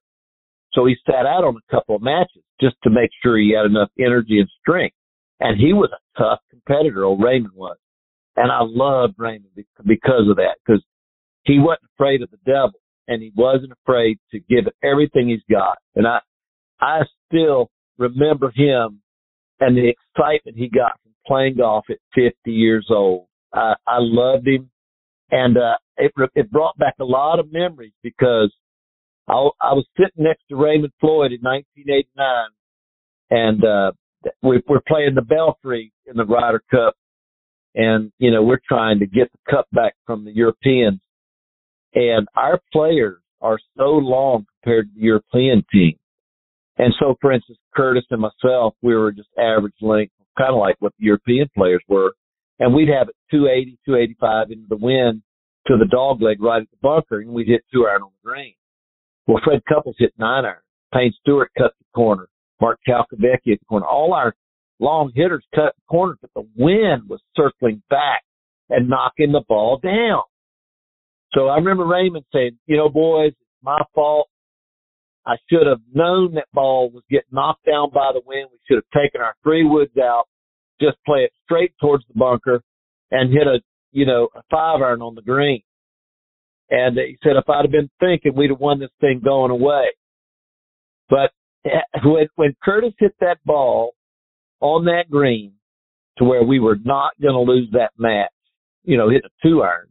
So he sat out on a couple of matches just to make sure he had enough energy and strength. And he was a tough competitor, old Raymond was. And I loved Raymond because of that, because he wasn't afraid of the devil and he wasn't afraid to give it everything he's got. And I, I still remember him and the excitement he got from playing golf at 50 years old. I, I loved him and, uh, it, it brought back a lot of memories because I, I was sitting next to Raymond Floyd in 1989, and uh, we, we're playing the Belfry in the Ryder Cup, and you know we're trying to get the cup back from the Europeans, and our players are so long compared to the European team. And so, for instance, Curtis and myself, we were just average length, kind of like what the European players were. And we'd have it 280, 285 into the wind to the dog leg right at the bunker, and we'd hit two iron on the green. Well, Fred Couples hit nine iron. Payne Stewart cut the corner. Mark Calcavecchia at the corner. All our long hitters cut the corner, but the wind was circling back and knocking the ball down. So I remember Raymond saying, you know, boys, it's my fault. I should have known that ball was getting knocked down by the wind. We should have taken our three woods out, just play it straight towards the bunker and hit a, you know, a five iron on the green. And he said, if I'd have been thinking, we'd have won this thing going away. But when, when Curtis hit that ball on that green to where we were not going to lose that match, you know, hit a two iron,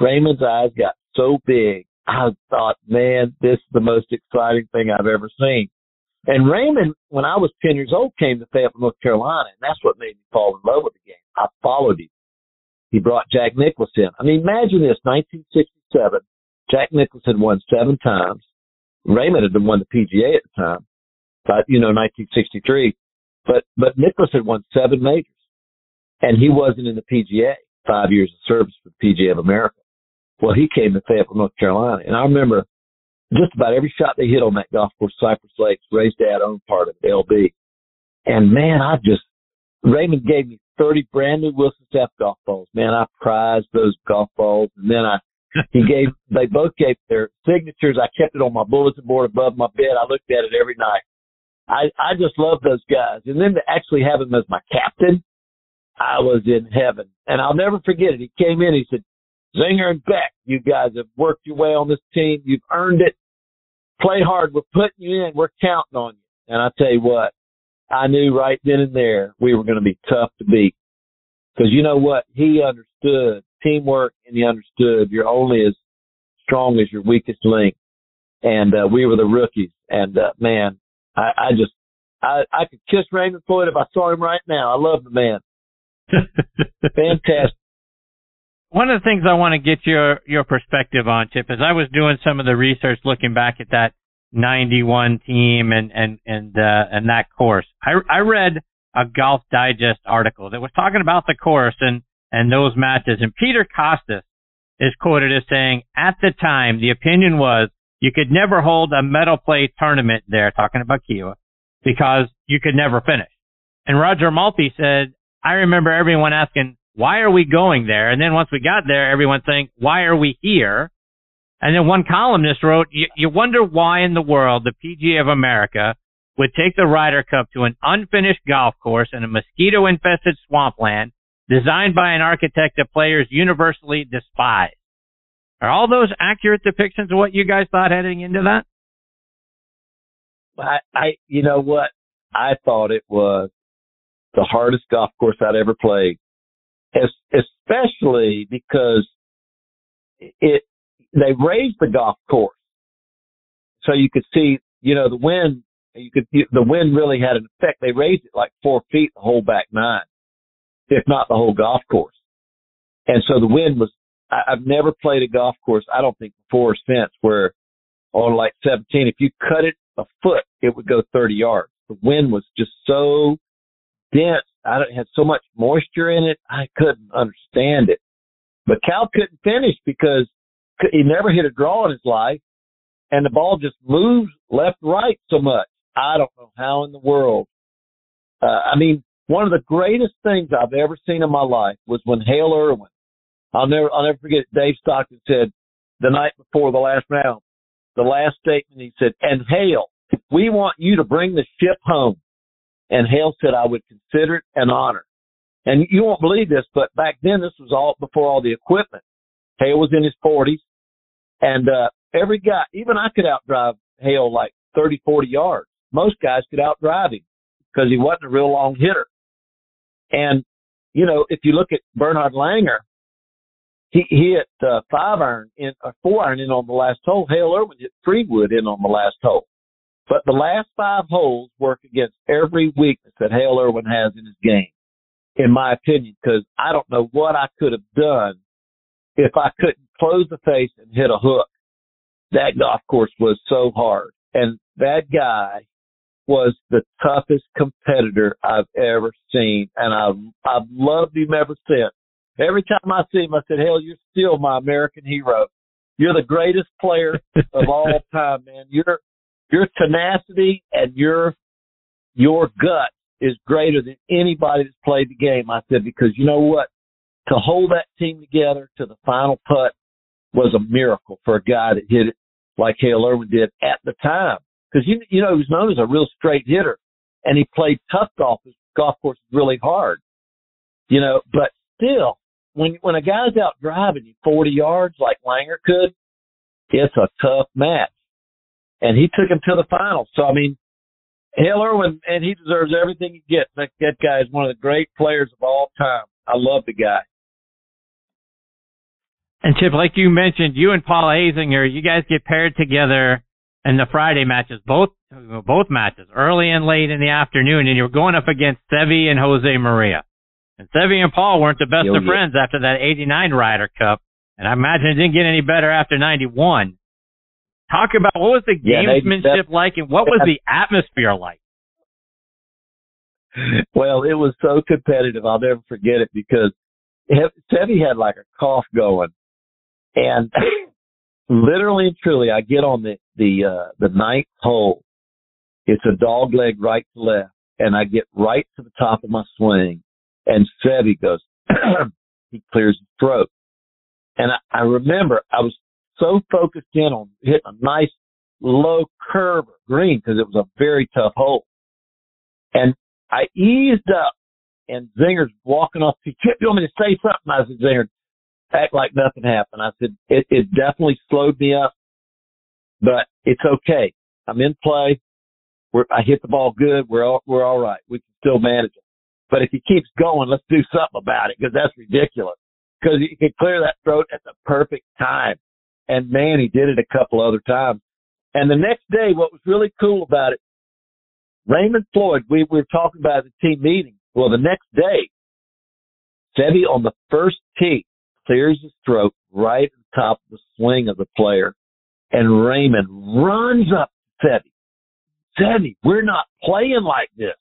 Raymond's eyes got so big. I thought, man, this is the most exciting thing I've ever seen. And Raymond, when I was 10 years old, came to Fayetteville, North Carolina, and that's what made me fall in love with the game. I followed him. He brought Jack Nicklaus in. I mean, imagine this, 1967. Jack Nicklaus had won seven times. Raymond had been won the PGA at the time, but you know, 1963. But but Nicklaus had won seven majors, and he wasn't in the PGA. Five years of service for the PGA of America. Well, he came to Fayetteville, North Carolina, and I remember just about every shot they hit on that golf course, Cypress Lakes, Ray's dad owned part of it, LB. And man, I just Raymond gave me 30 brand new Wilson Staff golf balls. Man, I prized those golf balls. And then I he gave, they both gave their signatures. I kept it on my bulletin board above my bed. I looked at it every night. I, I just love those guys. And then to actually have him as my captain, I was in heaven. And I'll never forget it. He came in, he said, Zinger and Beck, you guys have worked your way on this team. You've earned it. Play hard. We're putting you in. We're counting on you. And I tell you what, I knew right then and there we were going to be tough to beat. Cause you know what? He understood teamwork and he understood you're only as strong as your weakest link. And, uh, we were the rookies. And, uh, man, I, I just, I, I could kiss Raymond Floyd if I saw him right now. I love the man. Fantastic. One of the things I want to get your, your perspective on, Chip, is I was doing some of the research looking back at that 91 team and, and, and, uh, and that course. I, I read a Golf Digest article that was talking about the course and, and those matches. And Peter Kostis is quoted as saying, at the time, the opinion was you could never hold a medal play tournament there, talking about Kiawah, because you could never finish. And Roger Maltbie said, I remember everyone asking, why are we going there? And then once we got there, everyone saying, why are we here? And then one columnist wrote, you wonder why in the world the PGA of America would take the Ryder Cup to an unfinished golf course in a mosquito infested swampland designed by an architect that players universally despise. Are all those accurate depictions of what you guys thought heading into that? I, I, you know what? I thought it was the hardest golf course I'd ever played, especially because it, they raised the golf course so you could see, you know, the wind, you could, the wind really had an effect. They raised it like four feet the whole back nine, if not the whole golf course. And so the wind was, I, I've never played a golf course, I don't think before or since where on like 17, if you cut it a foot, it would go 30 yards. The wind was just so dense. I had so much moisture in it. I couldn't understand it. But Cal couldn't finish because he never hit a draw in his life and the ball just moves left, right so much. I don't know how in the world. Uh, I mean, one of the greatest things I've ever seen in my life was when Hale Irwin, I'll never, I'll never forget Dave Stockton said the night before the last round, the last statement, he said, and Hale, we want you to bring the ship home. And Hale said, I would consider it an honor. And you won't believe this, but back then this was all before all the equipment. Hale was in his forties and, uh, every guy, even I could outdrive Hale like 30, 40 yards. Most guys could outdrive him because he wasn't a real long hitter. And, you know, if you look at Bernhard Langer, he, he hit uh, five iron in, or four iron in on the last hole. Hale Irwin hit three wood in on the last hole. But the last five holes work against every weakness that Hale Irwin has in his game, in my opinion, because I don't know what I could have done if I couldn't close the face and hit a hook. That golf course was so hard. And that guy was the toughest competitor I've ever seen. And I've, I've loved him ever since. Every time I see him, I said, hell, you're still my American hero. You're the greatest player of all time, man. Your, your tenacity and your, your gut is greater than anybody that's played the game. I said, because you know what? to hold that team together to the final putt was a miracle for a guy that hit it like Hale Irwin did at the time. Because you you know he was known as a real straight hitter, and he played tough golf. His golf course is really hard, you know. But still, when when a guy's out driving you 40 yards like Langer could, it's a tough match. And he took him to the finals. So I mean, Hale Irwin, and he deserves everything he gets. That, that guy is one of the great players of all time. I love the guy. And Chip, like you mentioned, you and Paul Azinger, you guys get paired together in the Friday matches, both both matches, early and late in the afternoon, and you're going up against Seve and Jose Maria. And Seve and Paul weren't the best Oh, of friends after that '89 Ryder Cup, and I imagine it didn't get any better after '91. Talk about what was the Yeah, they- gamesmanship like, and what was the atmosphere like? well, it was so competitive. I'll never forget it because Seve had like a cough going, and literally and truly, I get on the the uh, the ninth hole. It's a dog leg right to left, and I get right to the top of my swing, and Seve goes, he clears his throat, and I, I remember I was so focused in on hitting a nice low curve green because it was a very tough hole, and I eased up and Zinger's walking off. He kept you want me to say something? I said, Zinger, act like nothing happened. I said, it, it definitely slowed me up, but it's okay. I'm in play. We're, I hit the ball good. We're all, we're all right. We can still manage it. But if he keeps going, let's do something about it because that's ridiculous. Because he could clear that throat at the perfect time. And man, he did it a couple other times. And the next day, what was really cool about it, Raymond Floyd, we, we were talking about the team meeting. Well, the next day, Seve on the first tee clears his throat right at the top of the swing of the player, and Raymond runs up to Seve. Seve, we're not playing like this.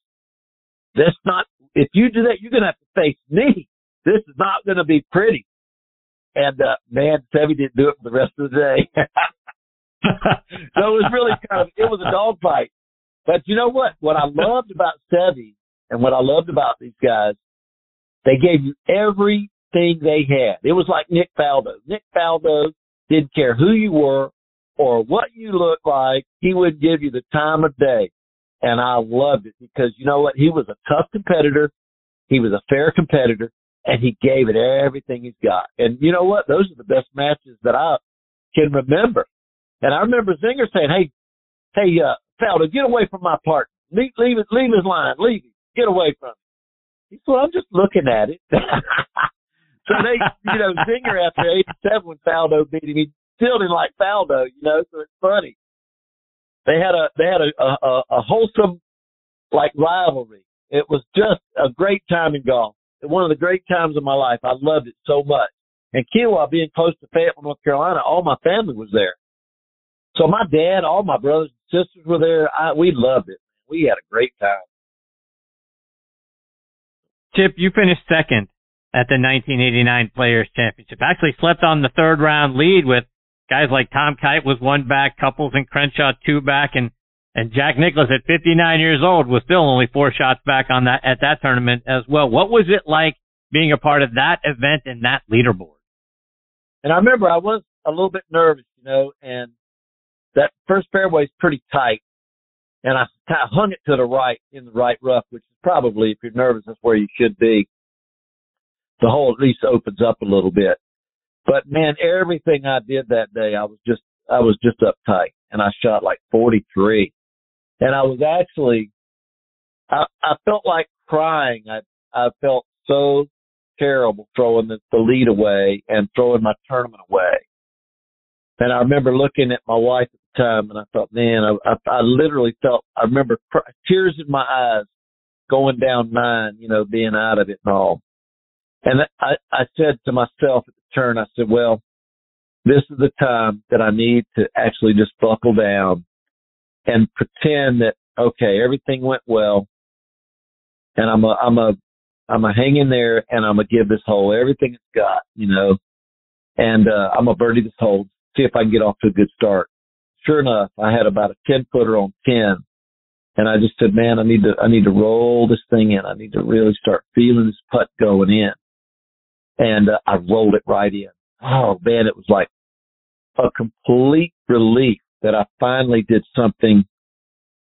That's not. If you do that, you're going to have to face me. This is not going to be pretty. And uh, man, Seve didn't do it for the rest of the day. so it was really kind of it was a dogfight. But you know what? What I loved about Seve and what I loved about these guys, they gave you everything they had. It was like Nick Faldo. Nick Faldo didn't care who you were or what you looked like. He would give you the time of day. And I loved it because you know what? He was a tough competitor. He was a fair competitor and he gave it everything he's got. And you know what? Those are the best matches that I can remember. And I remember Zinger saying, Hey, hey, uh, Faldo, get away from my partner. Leave, leave leave his line. Leave him. Get away from him. He said, I'm just looking at it. so they, you know, Zinger after 87 when Faldo beat him, he still didn't like Faldo, you know, so it's funny. They had a, they had a, a, a wholesome, like rivalry. It was just a great time in golf. One of the great times of my life. I loved it so much. And Kiawah being close to Fayetteville, North Carolina, all my family was there. So my dad, all my brothers and sisters were there. I, we loved it. We had a great time. Chip, you finished second at the 1989 Players Championship. Actually slept on the third round lead with guys like Tom Kite was one back, Couples and Crenshaw two back, and and Jack Nicklaus at 59 years old was still only four shots back on that at that tournament as well. What was it like being a part of that event and that leaderboard? And I remember I was a little bit nervous, you know, and that first fairway is pretty tight. And I hung it to the right in the right rough, which is probably, if you're nervous, that's where you should be. The hole at least opens up a little bit. But man, everything I did that day, I was just, I was just uptight and I shot like 43 and I was actually, I, I felt like crying. I, I felt so terrible throwing the, the lead away and throwing my tournament away. And I remember looking at my wife at the time and I thought, man, I, I, I literally felt, I remember cr- tears in my eyes going down nine, you know, being out of it and all. And I, I said to myself at the turn, I said, well, this is the time that I need to actually just buckle down and pretend that, okay, everything went well. And I'm a, I'm a, I'm a hang in there and I'm gonna give this hole everything it's got, you know, and, uh, I'm gonna birdie this hole, see if I can get off to a good start. Sure enough, I had about a 10 footer on 10 and I just said, man, I need to, I need to roll this thing in. I need to really start feeling this putt going in. and uh, I rolled it right in. Oh man, it was like a complete relief that I finally did something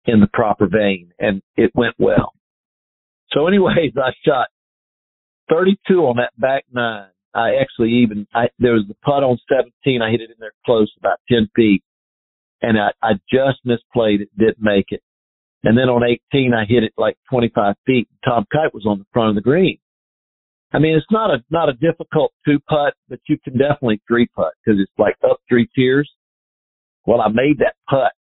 in the proper vein and it went well. So anyways, I shot 32 on that back nine. I actually even, I, there was the putt on 17. I hit it in there close about 10 feet and I, I just misplayed it, didn't make it. And then on 18, I hit it like 25 feet. Tom Kite was on the front of the green. I mean, it's not a, not a difficult two putt, but you can definitely three putt because it's like up three tiers. Well, I made that putt.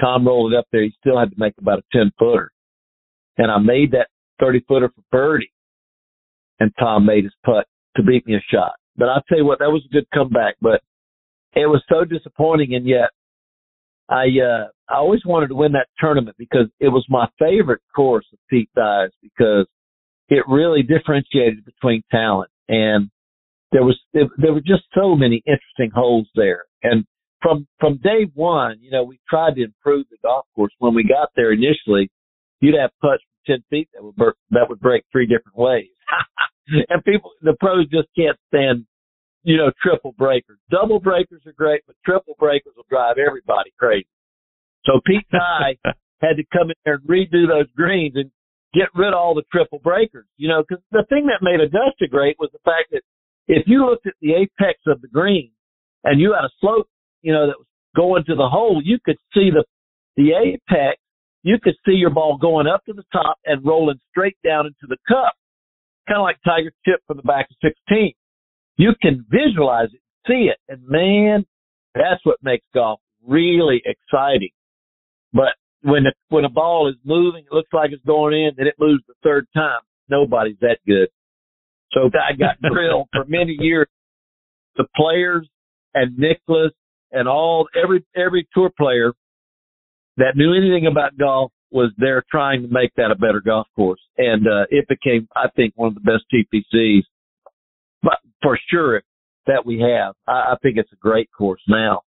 Tom rolled it up there. He still had to make about a 10 footer. And I made that 30 footer for birdie. And Tom made his putt to beat me a shot. But I'll tell you what, that was a good comeback, but it was so disappointing. And yet I, uh, I always wanted to win that tournament because it was my favorite course of Pete Dye's because it really differentiated between talent and there was, there were just so many interesting holes there. And from from day one, you know, we tried to improve the golf course. When we got there initially, you'd have putts from ten feet that would break, that would break three different ways, and people, the pros just can't stand, you know, triple breakers. Double breakers are great, but triple breakers will drive everybody crazy. So Pete and I had to come in there and redo those greens and get rid of all the triple breakers. You know, because the thing that made Augusta great was the fact that if you looked at the apex of the green and you had a slope you know, that was going to the hole, you could see the, the apex. You could see your ball going up to the top and rolling straight down into the cup. Kind of like Tiger chip from the back of 16. You can visualize it, see it, and man, that's what makes golf really exciting. But when the, when a ball is moving, it looks like it's going in, and it moves the third time. Nobody's that good. So I got drilled for many years. The players and Nicklaus and all every every tour player that knew anything about golf was there trying to make that a better golf course, and uh, it became, I think, one of the best TPCs, but for sure that we have. I, I think it's a great course now.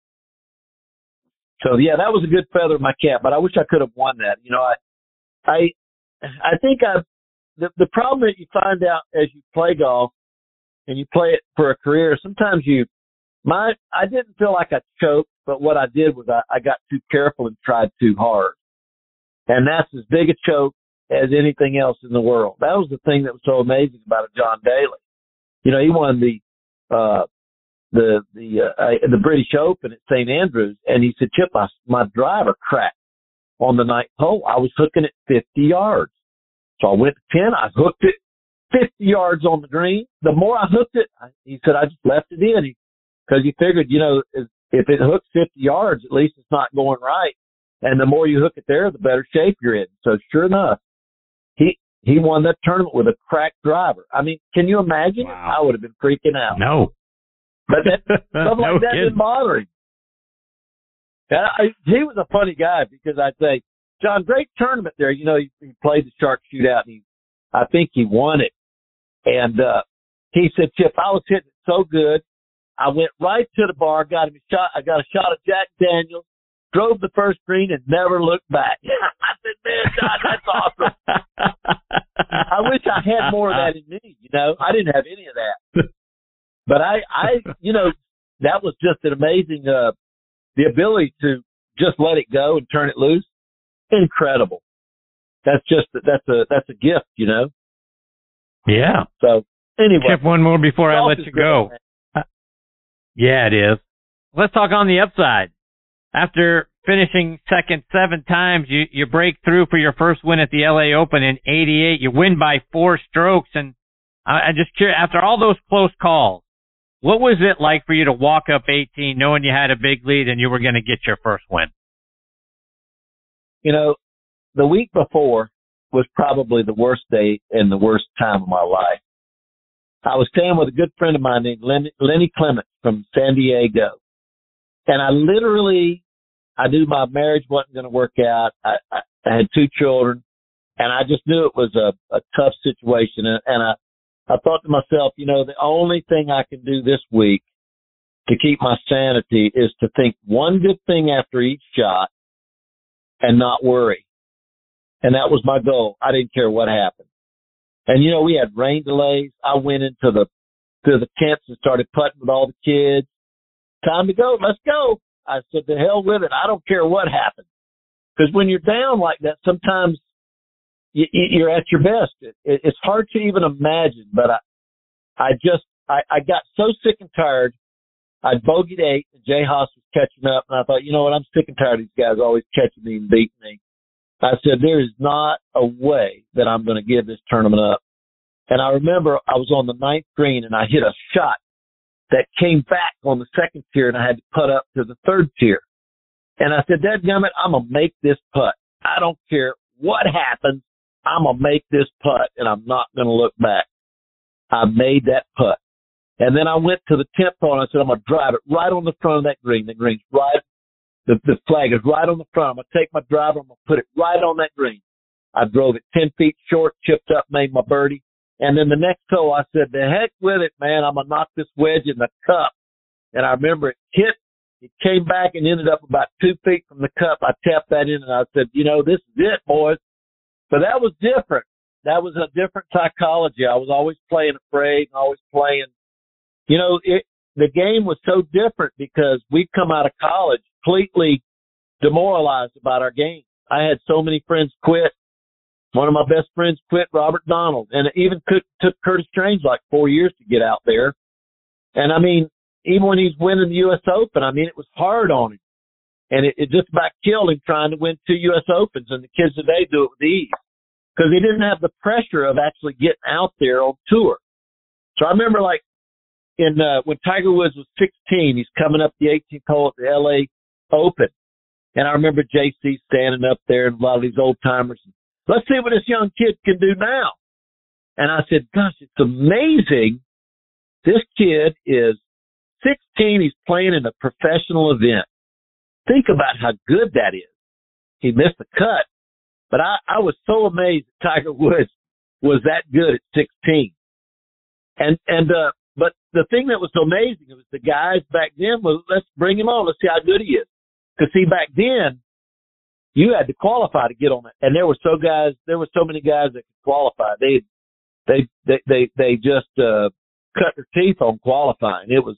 So yeah, that was a good feather in my cap, but I wish I could have won that. You know, I, I, I think I, the the problem that you find out as you play golf and you play it for a career, sometimes you my, I didn't feel like I choked, but what I did was I, I got too careful and tried too hard. And that's as big a choke as anything else in the world. That was the thing that was so amazing about a John Daly. You know, he won the, uh, the, the, uh, the British Open at St. Andrews and he said, Chip, I, my driver cracked on the ninth hole. I was hooking it 50 yards. So I went to 10. I hooked it 50 yards on the green. The more I hooked it, I, he said, I just left it in. He because you figured, you know, if it hooks 50 yards, at least it's not going right. And the more you hook it there, the better shape you're in. So sure enough, he, he won that tournament with a cracked driver. I mean, can you imagine? Wow. I would have been freaking out. No. But that, stuff like no that didn't bother him. And I, he was a funny guy because I'd say, John, great tournament there. You know, he, he played the shark shootout and he, I think he won it. And, uh, he said, Chip, I was hitting it so good. I went right to the bar, got him a shot. I got a shot of Jack Daniels, drove the first green, and never looked back. I said, "Man, John, that's awesome." I wish I had more of that in me. You know, I didn't have any of that, but I, I, you know, that was just an amazing, uh, the ability to just let it go and turn it loose. Incredible. That's just that's a that's a gift, you know. Yeah. So anyway, Chip, one more before I let you go. Yeah, it is. Let's talk on the upside. After finishing second seven times, you, you break through for your first win at the LA Open in 88. You win by four strokes. And I, I'm just curious, after all those close calls, what was it like for you to walk up 18 knowing you had a big lead and you were going to get your first win? You know, the week before was probably the worst day and the worst time of my life. I was staying with a good friend of mine named Lenny, Lenny Clements from San Diego. And I literally, I knew my marriage wasn't going to work out. I, I, I had two children and I just knew it was a, a tough situation. And, and I, I thought to myself, you know, the only thing I can do this week to keep my sanity is to think one good thing after each shot and not worry. And that was my goal. I didn't care what happened. And you know, we had rain delays. I went into the to the tents and started putting with all the kids. Time to go. Let's go. I said, the hell with it. I don't care what happens. Because when you're down like that, sometimes you, you're at your best. It, it, it's hard to even imagine, but I, I just, I, I got so sick and tired. I bogeyed eight and Jay Haas was catching up and I thought, you know what? I'm sick and tired of these guys always catching me and beating me. I said, there is not a way that I'm going to give this tournament up. And I remember I was on the ninth green and I hit a shot that came back on the second tier and I had to putt up to the third tier. And I said, Dad Gummit, I'm to make this putt. I don't care what happens. I'm to make this putt and I'm not to look back. I made that putt. And then I went to the 10th hole and I said, I'm to drive it right on the front of that green. The green's right. The, the flag is right on the front. I'm to take my driver. I'm to put it right on that green. I drove it 10 feet short, chipped up, made my birdie. And then the next hole, I said, the heck with it, man. I'm going to knock this wedge in the cup. And I remember it hit, it came back and ended up about two feet from the cup. I tapped that in and I said, you know, this is it, boys. But that was different. That was a different psychology. I was always playing afraid and always playing, you know, it, the game was so different because we'd come out of college completely demoralized about our game. I had so many friends quit one of my best friends quit, Robert Donald, and it even took, took Curtis Strange like four years to get out there. And I mean, even when he's winning the U.S. Open, I mean, it was hard on him. And it, it just about killed him trying to win two U.S. Opens. And the kids today do it with ease because he didn't have the pressure of actually getting out there on tour. So I remember like in, uh, when Tiger Woods was 16, he's coming up the 18th hole at the LA Open. And I remember JC standing up there and a lot of these old timers and Let's see what this young kid can do now. And I said, gosh, it's amazing. This kid is 16. He's playing in a professional event. Think about how good that is. He missed the cut, but I, I was so amazed that Tiger Woods was that good at 16. And, and, uh, but the thing that was so amazing was the guys back then was, let's bring him on. Let's see how good he is. Cause see, back then you had to qualify to get on it. And there were so guys, there were so many guys that could qualify. They, they, they, they, they just, uh, cut their teeth on qualifying. It was,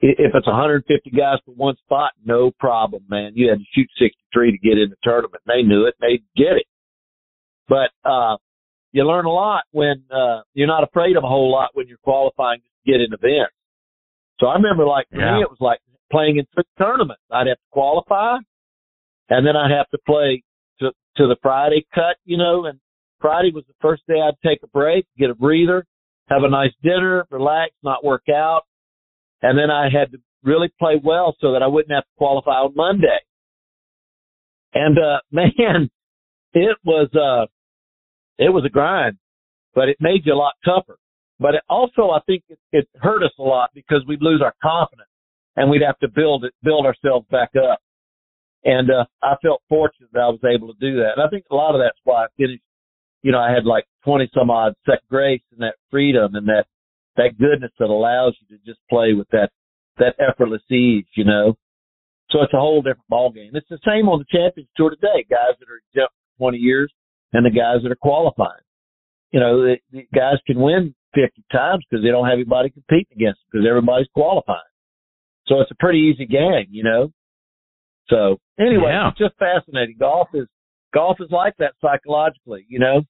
if it's 150 guys for one spot, no problem, man. You had to shoot 63 to get in the tournament. They knew it. They get it. But, uh, you learn a lot when, uh, you're not afraid of a whole lot when you're qualifying to get in events. So I remember like for yeah. me, it was like playing in three tournaments. I'd have to qualify and then I'd have to play to to the Friday cut, you know. And Friday was the first day I'd take a break, get a breather, have a nice dinner, relax, not work out, and then I had to really play well so that I wouldn't have to qualify on Monday. And uh man, it was uh it was a grind, but it made you a lot tougher. But it also, I think it, it hurt us a lot because we'd lose our confidence and we'd have to build it, build ourselves back up. And, uh, I felt fortunate that I was able to do that. And I think a lot of that's why I finished, you know, I had like 20 some odd second grace and that freedom and that, that goodness that allows you to just play with that, that effortless ease, you know. So it's a whole different ball game. It's the same on the Champions Tour today. Guys that are exempt 20 years and the guys that are qualifying. You know, the, the guys can win 50 times because they don't have anybody competing against them because everybody's qualifying. So it's a pretty easy game, you know. So anyway, yeah. it's just fascinating. Golf is golf is like that psychologically, you know.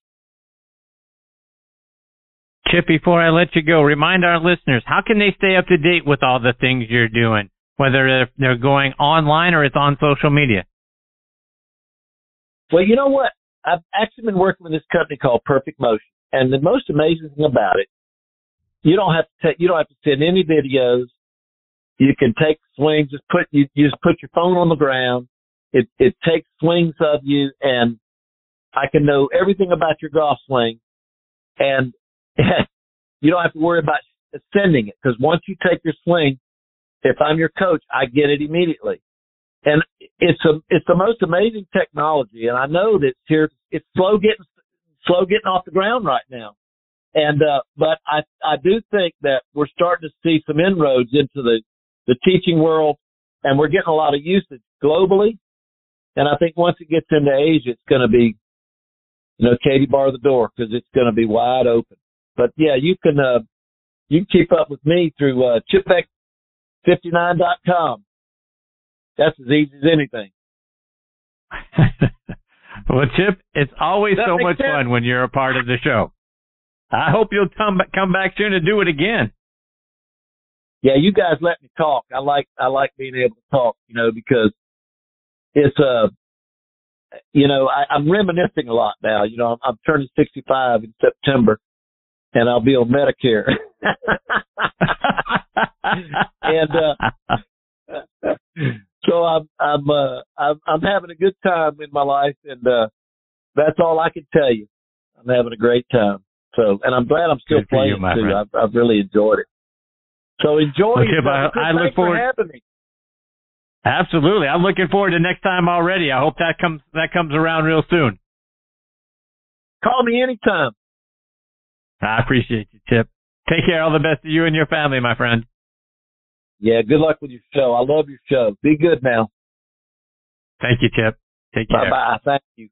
Chip, before I let you go, remind our listeners how can they stay up to date with all the things you're doing, whether they're going online or it's on social media. Well, you know what? I've actually been working with this company called Perfect Motion, and the most amazing thing about it, you don't have to take, you don't have to send any videos. You can take swings, just put, you, you just put your phone on the ground. It, it takes swings of you and I can know everything about your golf swing and you don't have to worry about sending it because once you take your swing, if I'm your coach, I get it immediately. And it's a, it's the most amazing technology. And I know that it's here, it's slow getting, slow getting off the ground right now. And, uh, but I, I do think that we're starting to see some inroads into the, the teaching world, and we're getting a lot of usage globally. And I think once it gets into Asia, it's going to be you know, Katie bar the door because it's going to be wide open. But yeah, you can uh, you can keep up with me through uh, chipx59.com. That's as easy as anything. well, Chip, it's always so much sense? fun when you're a part of the show. I hope you'll come come back soon and do it again. Yeah, you guys let me talk. I like I like being able to talk, you know, because it's uh you know, I, I'm reminiscing a lot now. You know, I'm, I'm turning 65 in September, and I'll be on Medicare. and uh, so I'm I'm uh, I'm I'm having a good time in my life, and uh, that's all I can tell you. I'm having a great time. So, and I'm glad I'm still playing you, too. I've, I've really enjoyed it. So enjoy. Okay, but I, I look forward. For having me. Absolutely. I'm looking forward to next time already. I hope that comes that comes around real soon. Call me anytime. I appreciate you, Chip. Take care. All the best to you and your family, my friend. Yeah, good luck with your show. I love your show. Be good now. Thank you, Chip. Take care. Bye bye. Thank you.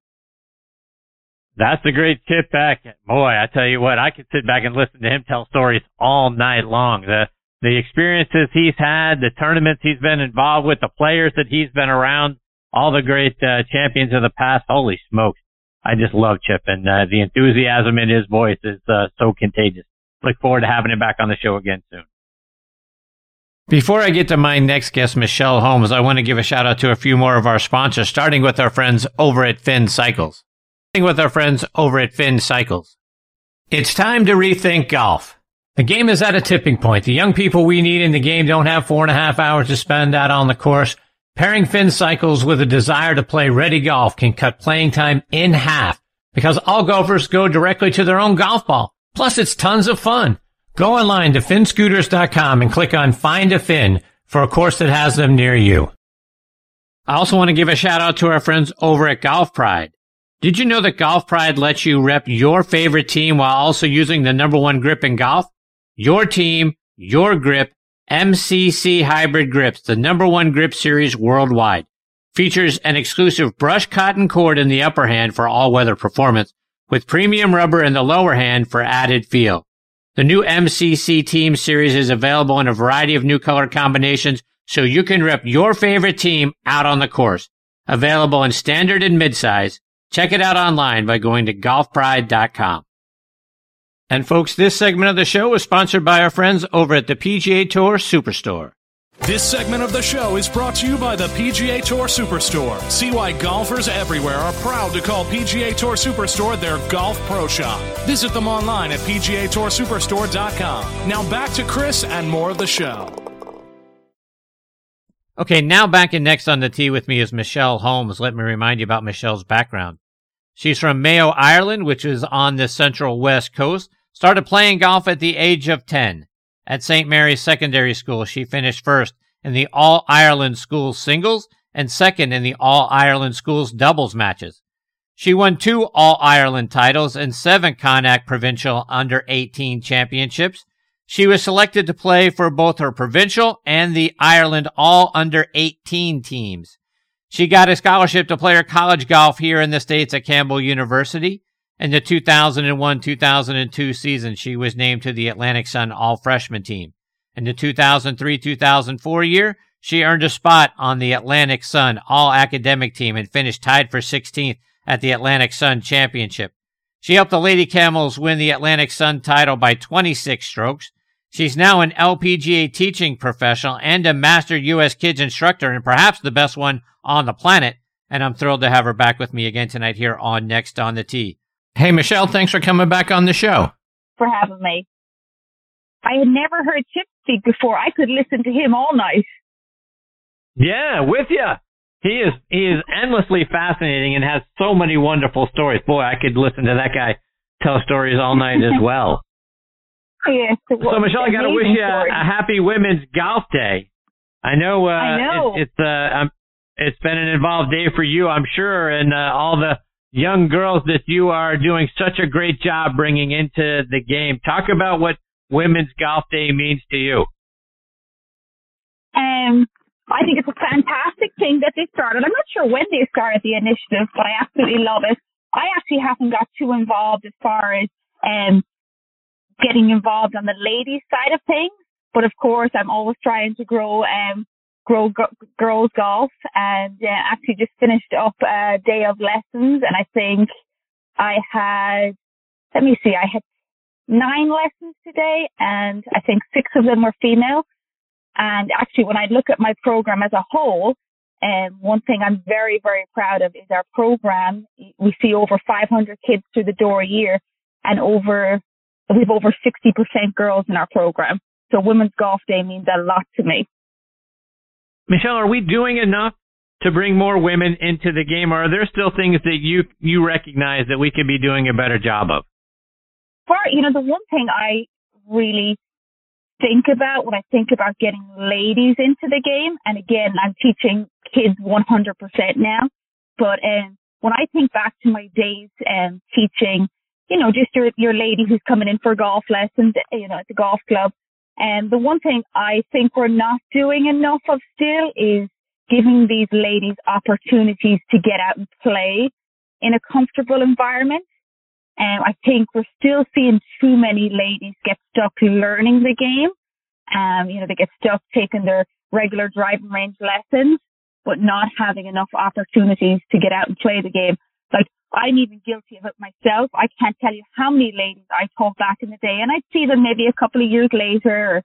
That's a great Chip Beck. Boy, I tell you what, I could sit back and listen to him tell stories all night long. The the experiences he's had, the tournaments he's been involved with, the players that he's been around, all the great uh, champions of the past. Holy smokes. I just love Chip and uh, the enthusiasm in his voice is uh, so contagious. Look forward to having him back on the show again soon. Before I get to my next guest, Michelle Holmes, I want to give a shout out to a few more of our sponsors, starting with our friends over at Finn Cycles. Starting with our friends over at Finn Cycles. It's time to rethink golf. The game is at a tipping point. The young people we need in the game don't have four and a half hours to spend out on the course. Pairing Finn Cycles with a desire to play ready golf can cut playing time in half because all golfers go directly to their own golf ball. Plus, it's tons of fun. Go online to finscooters.com and click on Find a Fin for a course that has them near you. I also want to give a shout out to our friends over at Golf Pride. Did you know that Golf Pride lets you rep your favorite team while also using the number one grip in golf? Your team, your grip, MCC Hybrid Grips, the number one grip series worldwide. Features an exclusive brushed cotton cord in the upper hand for all weather performance, with premium rubber in the lower hand for added feel. The new MCC Team Series is available in a variety of new color combinations, so you can rep your favorite team out on the course. Available in standard and midsize. Check it out online by going to golfpride.com. And folks, this segment of the show is sponsored by our friends over at the PGA Tour Superstore. This segment of the show is brought to you by the PGA Tour Superstore. See why golfers everywhere are proud to call PGA Tour Superstore their golf pro shop. Visit them online at PGATourSuperstore.com. Now back to Chris and more of the show. Okay, now back in next on the tee with me is Michelle Holmes. Let me remind you about Michelle's background. She's from Mayo, Ireland, which is on the central west coast. Started playing golf at the age of 10. At St. Mary's Secondary School, she finished first in the All Ireland Schools singles and second in the All Ireland Schools doubles matches. She won two All Ireland titles and seven Connacht Provincial Under 18 championships. She was selected to play for both her provincial and the Ireland All Under 18 teams. She got a scholarship to play her college golf here in the States at Campbell University. In the 2001-2002 season, she was named to the Atlantic Sun All-Freshman team. In the 2003-2004 year, she earned a spot on the Atlantic Sun All-Academic team and finished tied for 16th at the Atlantic Sun Championship. She helped the Lady Camels win the Atlantic Sun title by 26 strokes. She's now an LPGA teaching professional and a master U.S. kids instructor and perhaps the best one on the planet. And I'm thrilled to have her back with me again tonight here on Next on the Tee. Hey, Michelle, thanks for coming back on the show. For having me. I had never heard Chip speak before. I could listen to him all night. Yeah, with you. He is he is endlessly fascinating and has so many wonderful stories. Boy, I could listen to that guy tell stories all night as well. yes. So Michelle, I got to wish you a, a, happy Women's Golf Day. I know. Uh, I know. It, it's uh, um, it's been an involved day for you, I'm sure, and uh, all the young girls that you are doing such a great job bringing into the game. Talk about what Women's Golf Day means to you. Um, I think it's a fantastic thing that they started. I'm not sure when they started the initiative, but I absolutely love it. I actually haven't got too involved as far as um, getting involved on the ladies side of things. But of course, I'm always trying to grow um, girls golf, and uh, actually just finished up a day of lessons, and I think I had let me see, I had nine lessons today, and I think six of them were female. And actually, when I look at my program as a whole, and um, one thing I'm very, very proud of is our program. We see over 500 kids through the door a year, and over we have over 60% girls in our program. So Women's Golf Day means a lot to me. Michelle, are we doing enough to bring more women into the game, or are there still things that you you recognize that we could be doing a better job of? For you know, the one thing I really think about when I think about getting ladies into the game, and again, I'm teaching kids 100% now, but um, when I think back to my days um, teaching, you know, just your your lady who's coming in for golf lessons, you know, at the golf club, and the one thing I think we're not doing enough of still is giving these ladies opportunities to get out and play in a comfortable environment. And I think we're still seeing too many ladies get stuck learning the game. Um, you know, they get stuck taking their regular driving range lessons, but not having enough opportunities to get out and play the game. Like I'm even guilty of it myself. I can't tell you how many ladies I taught back in the day, and I'd see them maybe a couple of years later or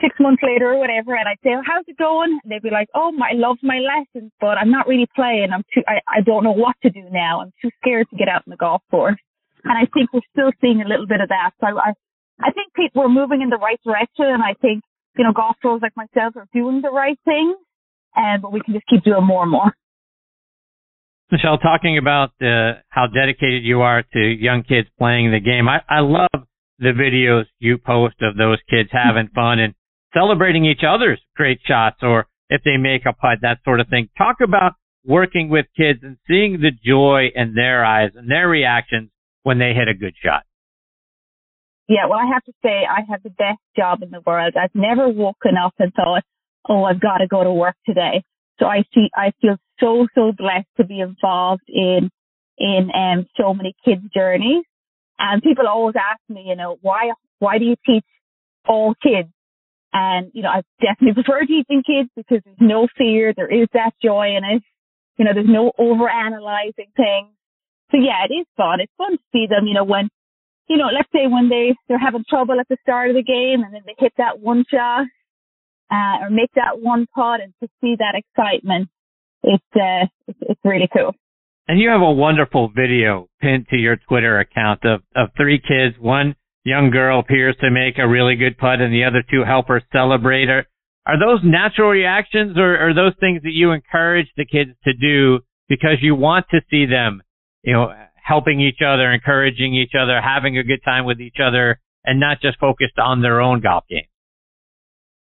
six months later or whatever, and I'd say, oh, "How's it going?" And they'd be like, "Oh, my, I love my lessons, but I'm not really playing. I'm too. I, I don't know what to do now. I'm too scared to get out in the golf course." And I think we're still seeing a little bit of that. So I, I think people are moving in the right direction, and I think you know golf pros like myself are doing the right thing, and but we can just keep doing more and more. Michelle, talking about uh, how dedicated you are to young kids playing the game, I, I love the videos you post of those kids having fun and celebrating each other's great shots or if they make a putt, that sort of thing. Talk about working with kids and seeing the joy in their eyes and their reactions when they hit a good shot. Yeah, well, I have to say I have the best job in the world. I've never woken up and thought, oh, I've got to go to work today. So I see, I feel so, so blessed to be involved in, in, um, so many kids' journeys. And people always ask me, you know, why, why do you teach all kids? And, you know, I definitely prefer teaching kids because there's no fear. There is that joy in it. You know, there's no over analyzing things. So yeah, it is fun. It's fun to see them, you know, when, you know, let's say when they, they're having trouble at the start of the game and then they hit that one shot uh, or make that one putt and to see that excitement, it's, uh, it's, really cool. And you have a wonderful video pinned to your Twitter account of, of three kids. One young girl appears to make a really good putt and the other two help her celebrate. Are, are those natural reactions or are those things that you encourage the kids to do because you want to see them, you know, helping each other, encouraging each other, having a good time with each other and not just focused on their own golf game?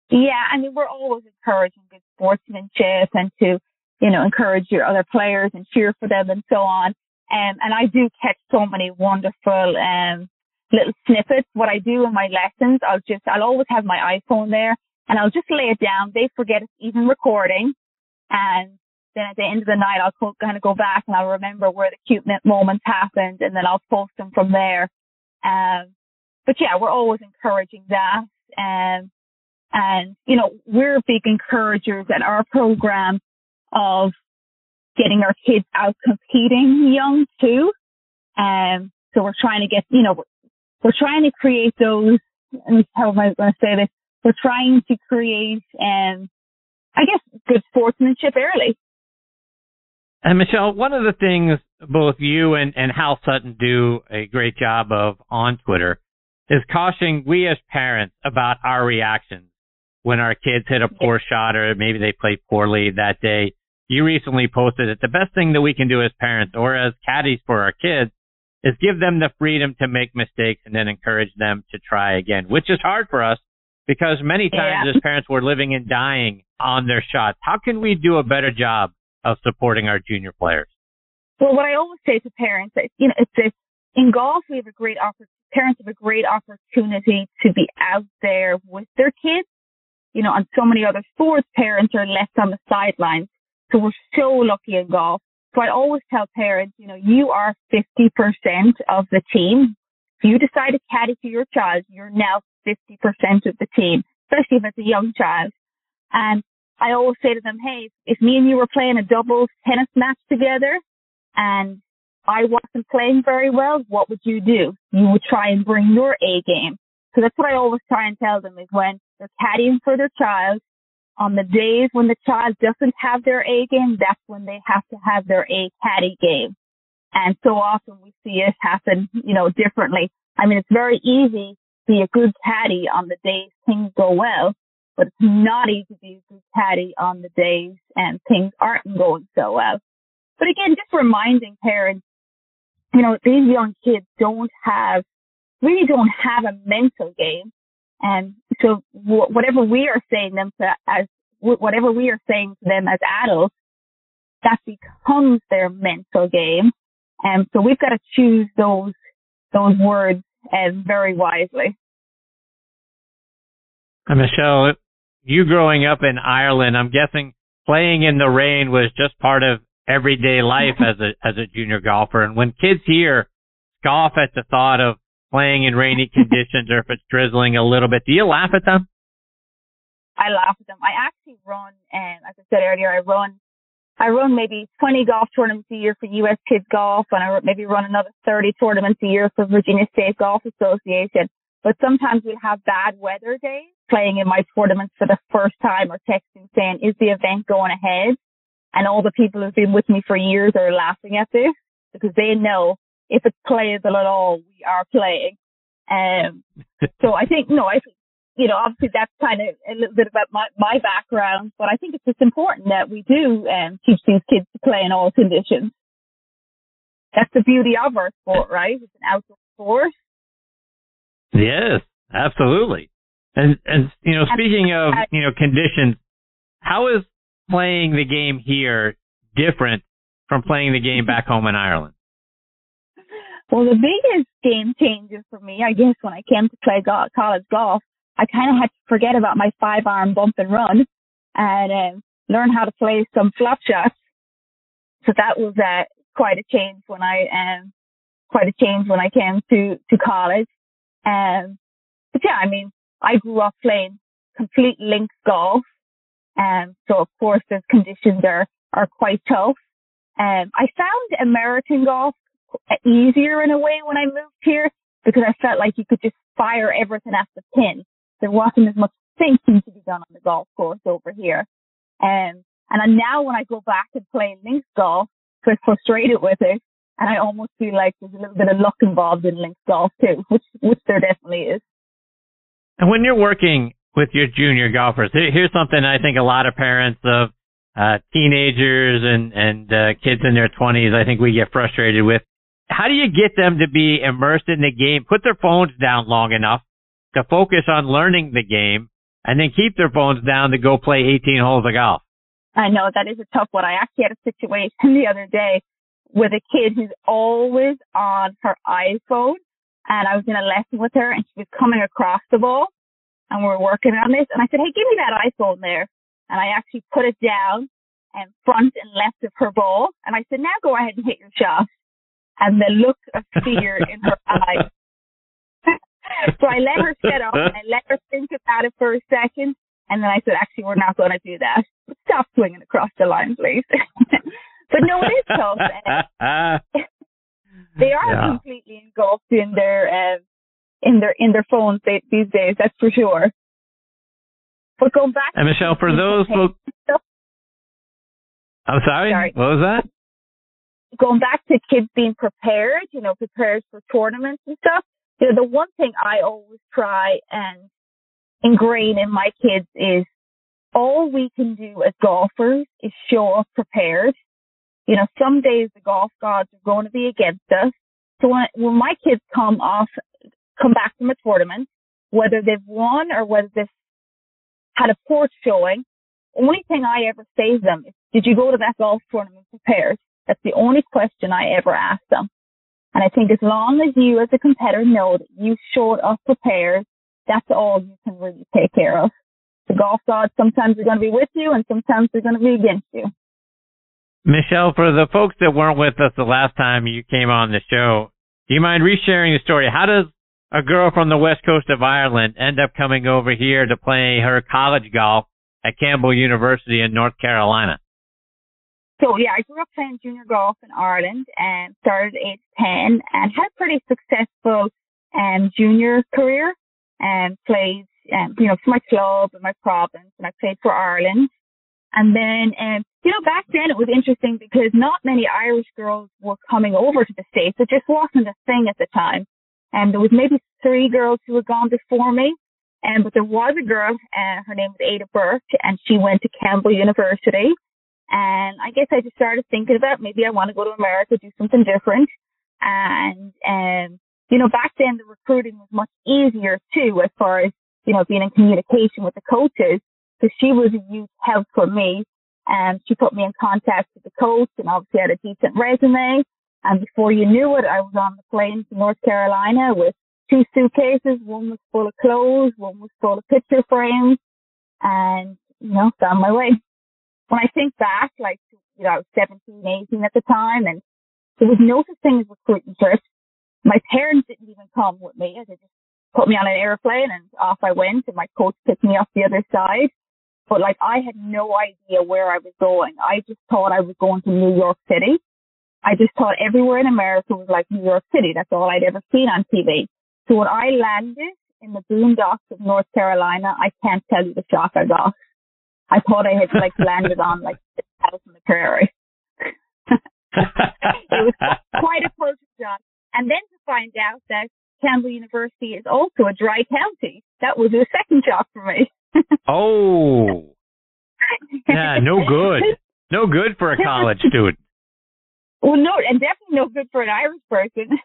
Yeah, I mean, we're always encouraging good sportsmanship and to, you know, encourage your other players and cheer for them and so on. Um, and I do catch so many wonderful, um, little snippets. What I do in my lessons, I'll just, I'll always have my iPhone there and I'll just lay it down. They forget it's even recording. And then at the end of the night, I'll kind of go back and I'll remember where the cute moments happened and then I'll post them from there. Um, but yeah, we're always encouraging that. Um, and, you know, we're big encouragers at our program of getting our kids out competing young too. Um, so we're trying to get, you know, we're, we're trying to create those, how am I going to say this? We're trying to create, um, I guess, good sportsmanship early. And Michelle, one of the things both you and, and Hal Sutton do a great job of on Twitter is cautioning we as parents about our reactions when our kids hit a poor shot or maybe they played poorly that day. You recently posted that the best thing that we can do as parents or as caddies for our kids is give them the freedom to make mistakes and then encourage them to try again, which is hard for us because many times yeah. as parents we're living and dying on their shots. How can we do a better job of supporting our junior players? Well, what I always say to parents, you know, it's this, in golf we have a great opportunity. Parents have a great opportunity to be out there with their kids you know, on so many other sports, parents are left on the sidelines. So we're so lucky in golf So I always tell parents, you know, you are 50% of the team. If you decide to caddy for your child, you're now 50% of the team, especially if it's a young child. And I always say to them, hey, if me and you were playing a doubles tennis match together and I wasn't playing very well, what would you do? You would try and bring your A game. So that's what I always try and tell them is when they're caddying for their child, on the days when the child doesn't have their A game, that's when they have to have their A caddy game. And so often we see it happen, you know, differently. I mean, it's very easy to be a good caddy on the days things go well, but it's not easy to be a good caddy on the days and things aren't going so well. But again, just reminding parents you know, these young kids don't have, really don't have a mental game. And so whatever we are saying them to as, whatever we are saying to them as adults, that becomes their mental game. And so we've got to choose those, those words uh, very wisely. And Michelle, you growing up in Ireland, I'm guessing playing in the rain was just part of everyday life as a as a junior golfer. And when kids here scoff at the thought of playing in rainy conditions or if it's drizzling a little bit, do you laugh at them? I laugh at them. I actually run, and as I said earlier, I run, I run maybe 20 golf tournaments a year for U.S. Kids Golf, and I maybe run another 30 tournaments a year for Virginia State Golf Association. But sometimes we'll have bad weather days playing in my tournaments for the first time or texting saying, is the event going ahead? And all the people who've been with me for years are laughing at this because they know if it's playable at all, we are playing. Um, so I think, no, I think, you know, obviously that's kind of a little bit about my, my background, but I think it's just important that we do um, teach these kids to play in all conditions. That's the beauty of our sport, right? It's an outdoor sport. Yes, absolutely. And, and, you know, speaking of, you know, conditions, how is playing the game here different from playing the game back home in Ireland? Well, the biggest game changer for me, I guess, when I came to play go- college golf, I kind of had to forget about my five arm bump and run and um, learn how to play some flop shots. So that was uh, quite a change when I um, quite a change when I came to to college. Um, but yeah, I mean, I grew up playing complete links golf um, so of course the conditions are, are quite tough. Um, I found American golf easier in a way when I moved here because I felt like you could just fire everything at the pin. There wasn't as much thinking to be done on the golf course over here. Um, and now when I go back and play links golf, I'm frustrated with it. And I almost feel like there's a little bit of luck involved in links golf too, which, which there definitely is. And when you're working with your junior golfers. Here's something I think a lot of parents of uh, teenagers and and uh, kids in their 20s, I think we get frustrated with. How do you get them to be immersed in the game, put their phones down long enough to focus on learning the game, and then keep their phones down to go play 18 holes of golf? I know that is a tough one. I actually had a situation the other day with a kid who's always on her iPhone, and I was in a lesson with her, and she was coming across the ball, and we were working on this. And I said, hey, give me that iPhone there. And I actually put it down and front and left of her ball. And I said, now go ahead and hit your shot. And the look of fear in her eyes. so I let her set up and I let her think about it for a second. And then I said, actually, we're not going to do that. Stop swinging across the line, please. but no, it is tough. they are yeah. completely engulfed in their uh, in their in their phones these days. That's for sure. But going back, and Michelle, for those folks, I'm sorry, sorry, what was that? Going back to kids being prepared, you know, prepared for tournaments and stuff. You know, the one thing I always try and ingrain in my kids is all we can do as golfers is show up prepared. You know, some days the golf gods are going to be against us. So when, when my kids come off come back from a tournament, whether they've won or whether they've had a poor showing, the only thing I ever say to them is, did you go to that golf tournament prepared? That's the only question I ever ask them. And I think as long as you as a competitor know that you showed up prepared, that's all you can really take care of. The golf gods sometimes are going to be with you and sometimes they're going to be against you. Michelle, for the folks that weren't with us the last time you came on the show, do you mind resharing the story? How does a girl from the west coast of Ireland end up coming over here to play her college golf at Campbell University in North Carolina? So yeah, I grew up playing junior golf in Ireland and started at age 10 and had a pretty successful um, junior career and played, um, you know, for my club and my province and I played for Ireland. And then, um, you know, back then it was interesting because not many Irish girls were coming over to the States. It just wasn't a thing at the time. And there was maybe three girls who had gone before me. And, but there was a girl, uh, her name was Ada Burke and she went to Campbell University and I guess I just started thinking about maybe I want to go to America, do something different. And, um, you know, back then the recruiting was much easier too, as far as, you know, being in communication with the coaches. because she was a huge help for me. And she put me in contact with the coach and obviously had a decent resume. And before you knew it, I was on the plane to North Carolina with two suitcases. One was full of clothes, one was full of picture frames, and, you know, found my way when I think back, like, you know, I was 17, 18 at the time and there was no such thing as recruiting trips. My parents didn't even come with me. They just put me on an airplane and off I went and my coach picked me up the other side. But like I had no idea where I was going. I just thought I was going to New York City. I just thought everywhere in America was like New York City. That's all I'd ever seen on TV. So when I landed in the boondocks of North Carolina, I can't tell you the shock I got. I thought I had like landed on like the house in the prairie. it was quite a culture shock. And then to find out that Campbell University is also a dry county, that was a second shock for me. oh. Yeah, no good. No good for a college student. Well, no, and definitely no good for an Irish person.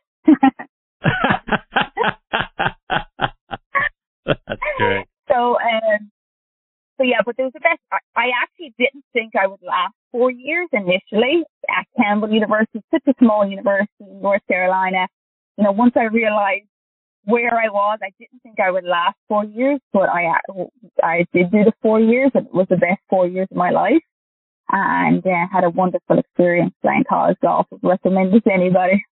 That's great. So, um, so yeah, but there was a best. I actually didn't think I would last four years initially at Campbell University, such a small university in North Carolina. You know, once I realized where I was, I didn't think I would last four years, but I I did do the four years, and it was the best four years of my life, and uh, had a wonderful experience playing college golf. I'd recommend it to anybody.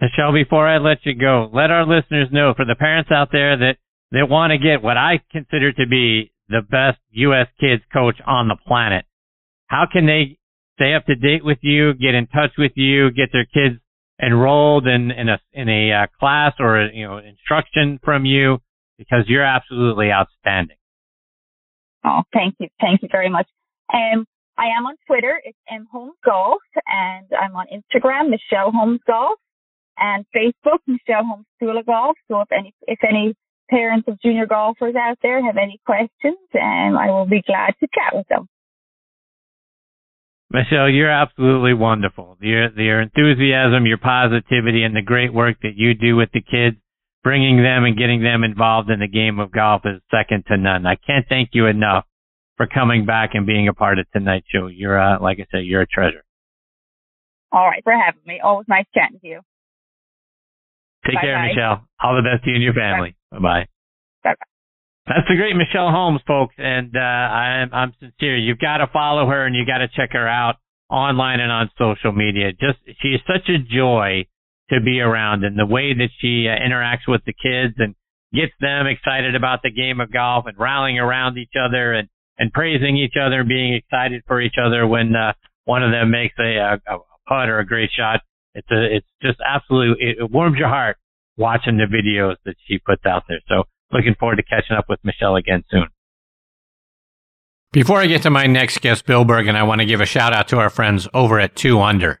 Michelle, before I let you go, let our listeners know for the parents out there that they want to get what I consider to be the best U.S. kids coach on the planet. How can they stay up to date with you, get in touch with you, get their kids enrolled in, in a, in a uh, class or, you know, instruction from you? Because you're absolutely outstanding. Oh, thank you. Thank you very much. Um, I am on Twitter. It's M Holmes Golf and I'm on Instagram, Michelle Holmes Golf and Facebook, Michelle Holmes School Golf. So if any, if any parents of junior golfers out there have any questions, and I will be glad to chat with them. Michelle, you're absolutely wonderful. Your, your enthusiasm, your positivity, and the great work that you do with the kids, bringing them and getting them involved in the game of golf is second to none. I can't thank you enough for coming back and being a part of tonight's show. You're, uh, like I said, you're a treasure. All right, for having me. Always nice chatting to you. Take bye care. Michelle. All the best to you and your family. Bye bye. Bye bye. That's the great Michelle Holmes, folks, and uh, I'm I'm sincere. You've got to follow her and you got to check her out online and on social media. Just she is such a joy to be around, and the way that she uh, interacts with the kids and gets them excited about the game of golf and rallying around each other and and praising each other and being excited for each other when uh, one of them makes a, a, a putt or a great shot. It's a it's just absolutely it, warms your heart watching the videos that she puts out there. So looking forward to catching up with Michelle again soon. Before I get to my next guest, Bill Bergin, I want to give a shout out to our friends over at 2UNDR.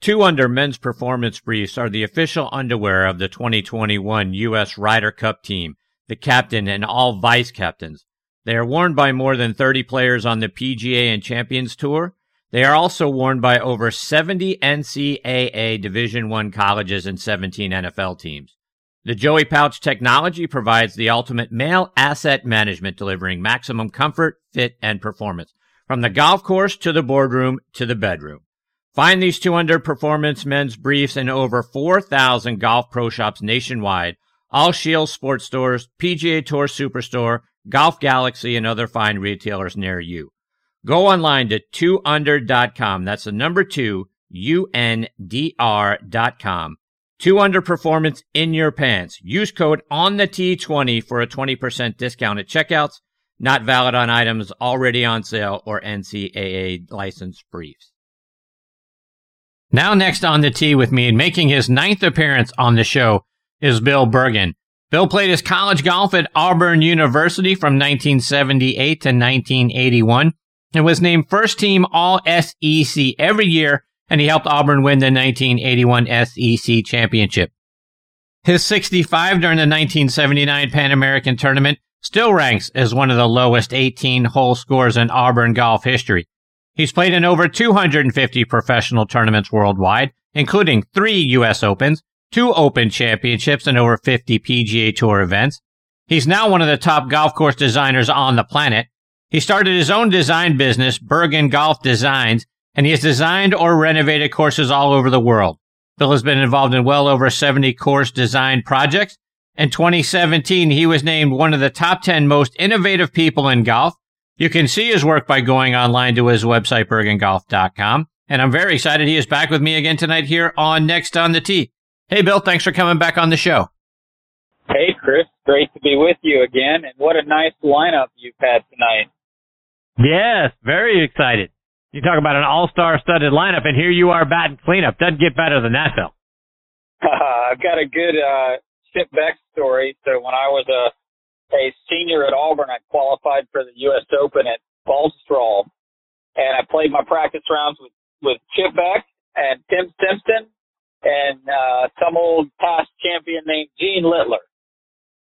2 Under men's performance briefs are the official underwear of the 2021 U.S. Ryder Cup team, the captain and all vice captains. They are worn by more than 30 players on the PGA and Champions Tour. They are also worn by over 70 NCAA Division I colleges and 17 NFL teams. The Joey Pouch technology provides the ultimate male asset management, delivering maximum comfort, fit, and performance from the golf course to the boardroom to the bedroom. Find these 200 performance men's briefs in over 4,000 golf pro shops nationwide, all Scheels sports stores, PGA Tour Superstore, Golf Galaxy, and other fine retailers near you. Go online to 2undr.com. That's the number 2 U-N-D-R.com. Two under performance in your pants. Use code on the T20 for a 20% discount at checkouts. Not valid on items already on sale or NCAA license briefs. Now next on the tee with me and making his ninth appearance on the show is Bill Bergin. Bill played his college golf at Auburn University from 1978 to 1981 and was named first team All SEC every year and he helped Auburn win the 1981 SEC championship. His 65 during the 1979 Pan American tournament still ranks as one of the lowest 18 hole scores in Auburn golf history. He's played in over 250 professional tournaments worldwide, including three U.S. Opens, two Open Championships, and over 50 PGA Tour events. He's now one of the top golf course designers on the planet. He started his own design business, Bergin Golf Designs, and he has designed or renovated courses all over the world. Bill has been involved in well over 70 course design projects. In 2017, he was named one of the top 10 most innovative people in golf. You can see his work by going online to his website, bergingolf.com. And I'm very excited he is back with me again tonight here on Next on the Tee. Hey, Bill, thanks for coming back on the show. Hey, Chris, great to be with you again. And what a nice lineup you've had tonight. Yes, very excited. You talk about an all-star studded lineup, and here you are batting cleanup. Doesn't get better than that, Phil. Uh, I've got a good uh, Chip Beck story. So when I was a a senior at Auburn, I qualified for the U.S. Open at Baltusrol, and I played my practice rounds with with Chip Beck and Tim Simpson and uh, some old past champion named Gene Littler,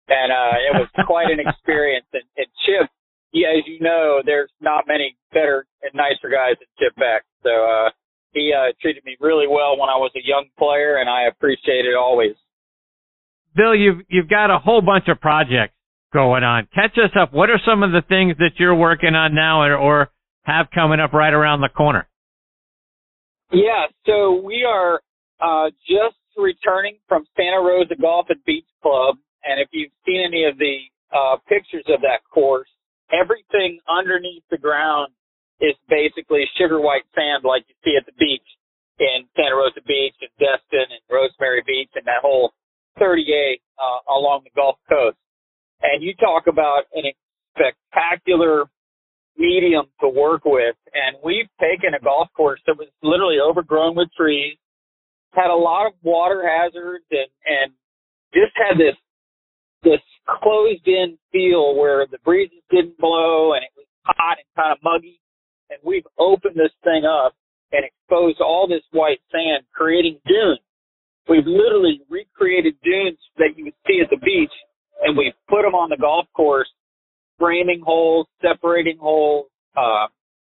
and uh, it was quite an experience. And, and Chip yeah, as you know, there's not many better and nicer guys than Chip Beck. So uh, he uh, treated me really well when I was a young player, and I appreciate it always. Bill, you've you've got a whole bunch of projects going on. Catch us up. What are some of the things that you're working on now, or, or have coming up right around the corner? Yeah, so we are uh, just returning from Santa Rosa Golf and Beach Club, and if you've seen any of the uh, pictures of that course, everything underneath the ground is basically sugar white sand like you see at the beach in Santa Rosa Beach and Destin and Rosemary Beach and that whole 30A uh, along the Gulf Coast. And you talk about an spectacular medium to work with. And we've taken a golf course that was literally overgrown with trees, had a lot of water hazards and, and just had this this closed in feel where the breezes didn't blow and it was hot and kind of muggy. And we've opened this thing up and exposed all this white sand, creating dunes. We've literally recreated dunes that you would see at the beach and we've put them on the golf course, framing holes, separating holes. Uh,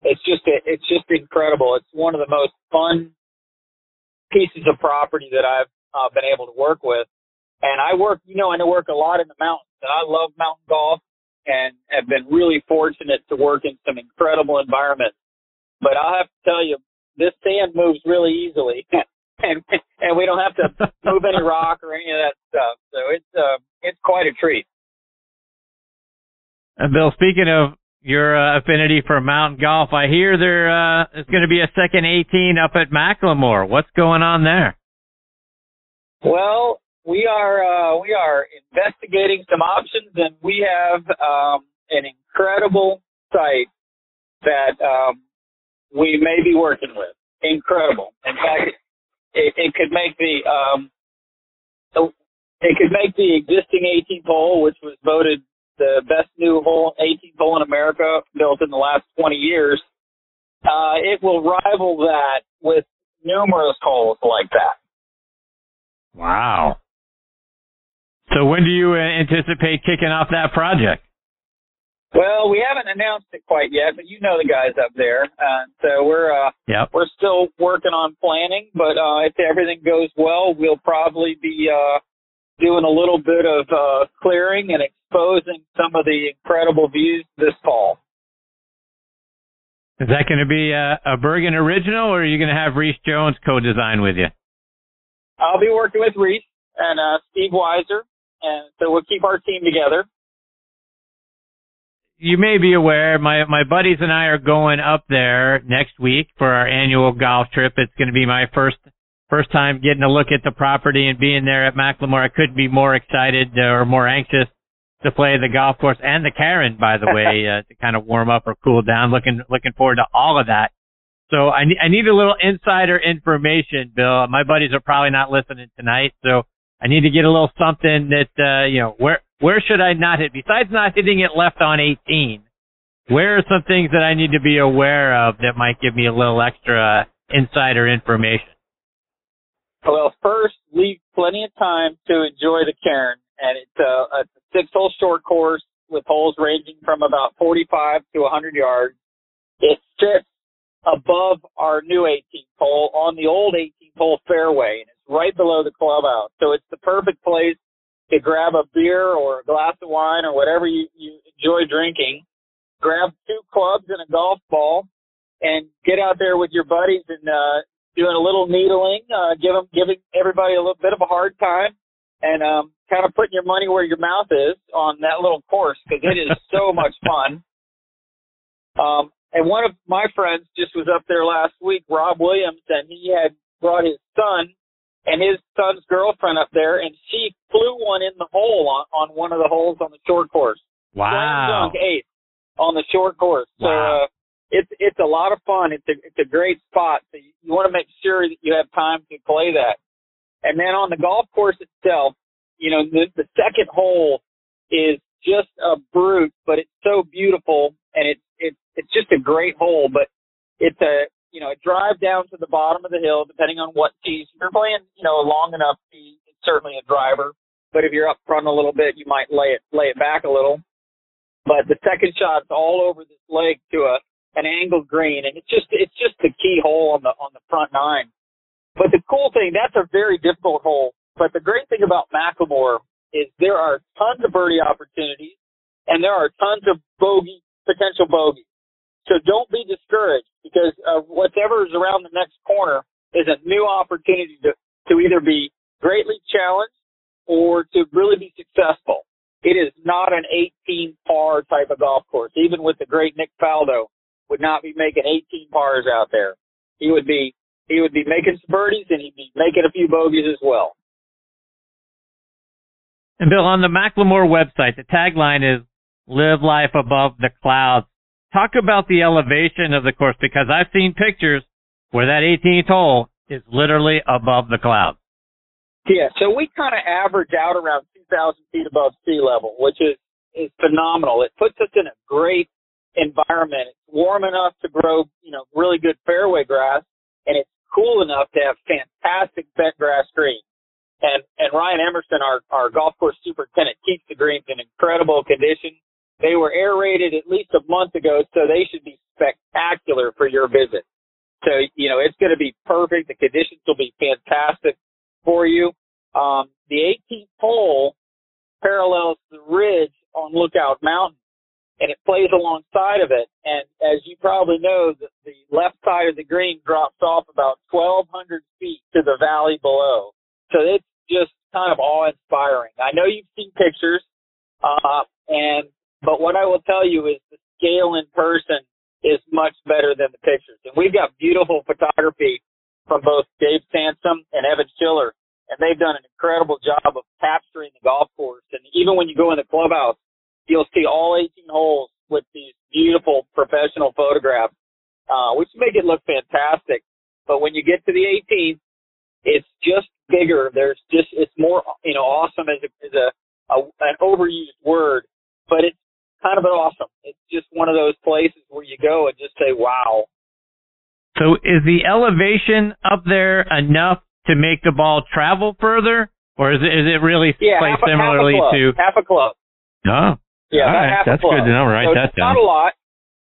it's just, a, it's just incredible. It's one of the most fun pieces of property that I've uh, been able to work with. And I work, you know, and I work a lot in the mountains, and I love mountain golf, and have been really fortunate to work in some incredible environments. But I'll have to tell you, this sand moves really easily, and and we don't have to move any rock or any of that stuff. So it's uh, it's quite a treat. And Bill, speaking of your uh, affinity for mountain golf, I hear there uh, is going to be a second 18 up at McLemore. What's going on there? Well, we are uh, we are investigating some options, and we have um, an incredible site that um, we may be working with. Incredible. In fact, it, it could make the um, it could make the existing 18th hole, which was voted the best new hole 18th hole in America built in the last 20 years. Uh, it will rival that with numerous holes like that. Wow. So when do you uh, anticipate kicking off that project? Well, we haven't announced it quite yet, but you know the guys up there, uh, so we're uh, yep. we're still working on planning. But uh, if everything goes well, we'll probably be uh, doing a little bit of uh, clearing and exposing some of the incredible views this fall. Is that going to be a, a Bergin original, or are you going to have Rees Jones co-design with you? I'll be working with Reese and uh, Steve Weiser, and so we'll keep our team together. you may be aware, my my buddies and I are going up there next week for our annual golf trip. It's going to be my first first time getting a look at the property and being there at McLemore. I couldn't be more excited uh, or more anxious to play the golf course and the Cairn, by the way, uh, to kind of warm up or cool down. Looking looking forward to all of that. So I I need a little insider information, Bill. My buddies are probably not listening tonight, so I need to get a little something that uh, you know where where should I not hit besides not hitting it left on 18? Where are some things that I need to be aware of that might give me a little extra insider information? Well, first, leave plenty of time to enjoy the Cairn, and it's a, a six-hole short course with holes ranging from about 45 to 100 yards. It sits above our new 18th hole on the old 18th hole fairway, and right below the clubhouse. So it's the perfect place to grab a beer or a glass of wine or whatever you, you enjoy drinking, grab two clubs and a golf ball, and get out there with your buddies and uh, doing a little needling, uh, give them, giving everybody a little bit of a hard time, and um, kind of putting your money where your mouth is on that little course because it is so much fun. Um, and one of my friends just was up there last week, Rob Williams, and he had brought his son and his son's girlfriend up there, and she flew one in the hole on, on one of the holes on the short course. Wow. Dunk eight on the short course. So Wow. uh, it's it's a lot of fun. It's a it's a great spot. So you, you want to make sure that you have time to play that. And then on the golf course itself, you know, the the second hole is just a brute, but it's so beautiful and it's it's it's just a great hole. But it's a you know, drive down to the bottom of the hill, depending on what. If you're playing, you know, long enough it's certainly a driver. But if you're up front a little bit, you might lay it lay it back a little. But the second shot's all over this leg to a an angled green, and it's just it's just the key hole on the on the front nine. But the cool thing, that's a very difficult hole. But the great thing about McLemore is there are tons of birdie opportunities, and there are tons of bogey potential bogeys. So don't be discouraged because uh, whatever is around the next corner is a new opportunity to, to either be greatly challenged or to really be successful. It is not an 18 par type of golf course. Even with the great Nick Faldo, would not be making 18 pars out there. He would be he would be making some birdies and he'd be making a few bogeys as well. And Bill, on the McLemore website, the tagline is "Live life above the clouds." Talk about the elevation of the course because I've seen pictures where that 18th hole is literally above the clouds. Yeah, so we kind of average out around 2,000 feet above sea level, which is is phenomenal. It puts us in a great environment. It's warm enough to grow, you know, really good fairway grass, and it's cool enough to have fantastic bent grass greens. And and Ryan Emerson, our our golf course superintendent, keeps the greens in incredible condition. They were aerated at least a month ago, so they should be spectacular for your visit. So you know it's going to be perfect. The conditions will be fantastic for you. Um, the 18th hole parallels the ridge on Lookout Mountain, and it plays alongside of it. And as you probably know, the, the left side of the green drops off about 1,200 feet to the valley below. So it's just kind of awe-inspiring. I know you've seen pictures, uh, and but what I will tell you is the scale in person is much better than the pictures. And we've got beautiful photography from both Dave Sansom and Evan Schiller, and they've done an incredible job of capturing the golf course. And even when you go in the clubhouse, you'll see all 18 holes with these beautiful professional photographs, uh, which make it look fantastic. But when you get to the 18th, it's just bigger. There's just it's more you know awesome as a, as a, a an overused word, but it's kind of awesome. It's just one of those places where you go and just say wow. So is the elevation up there enough to make the ball travel further, or is it is it really Yeah, placed half similarly half to? half a club. Oh, no. Yeah, All right, that's club. good to know. Write so that down. Not a lot,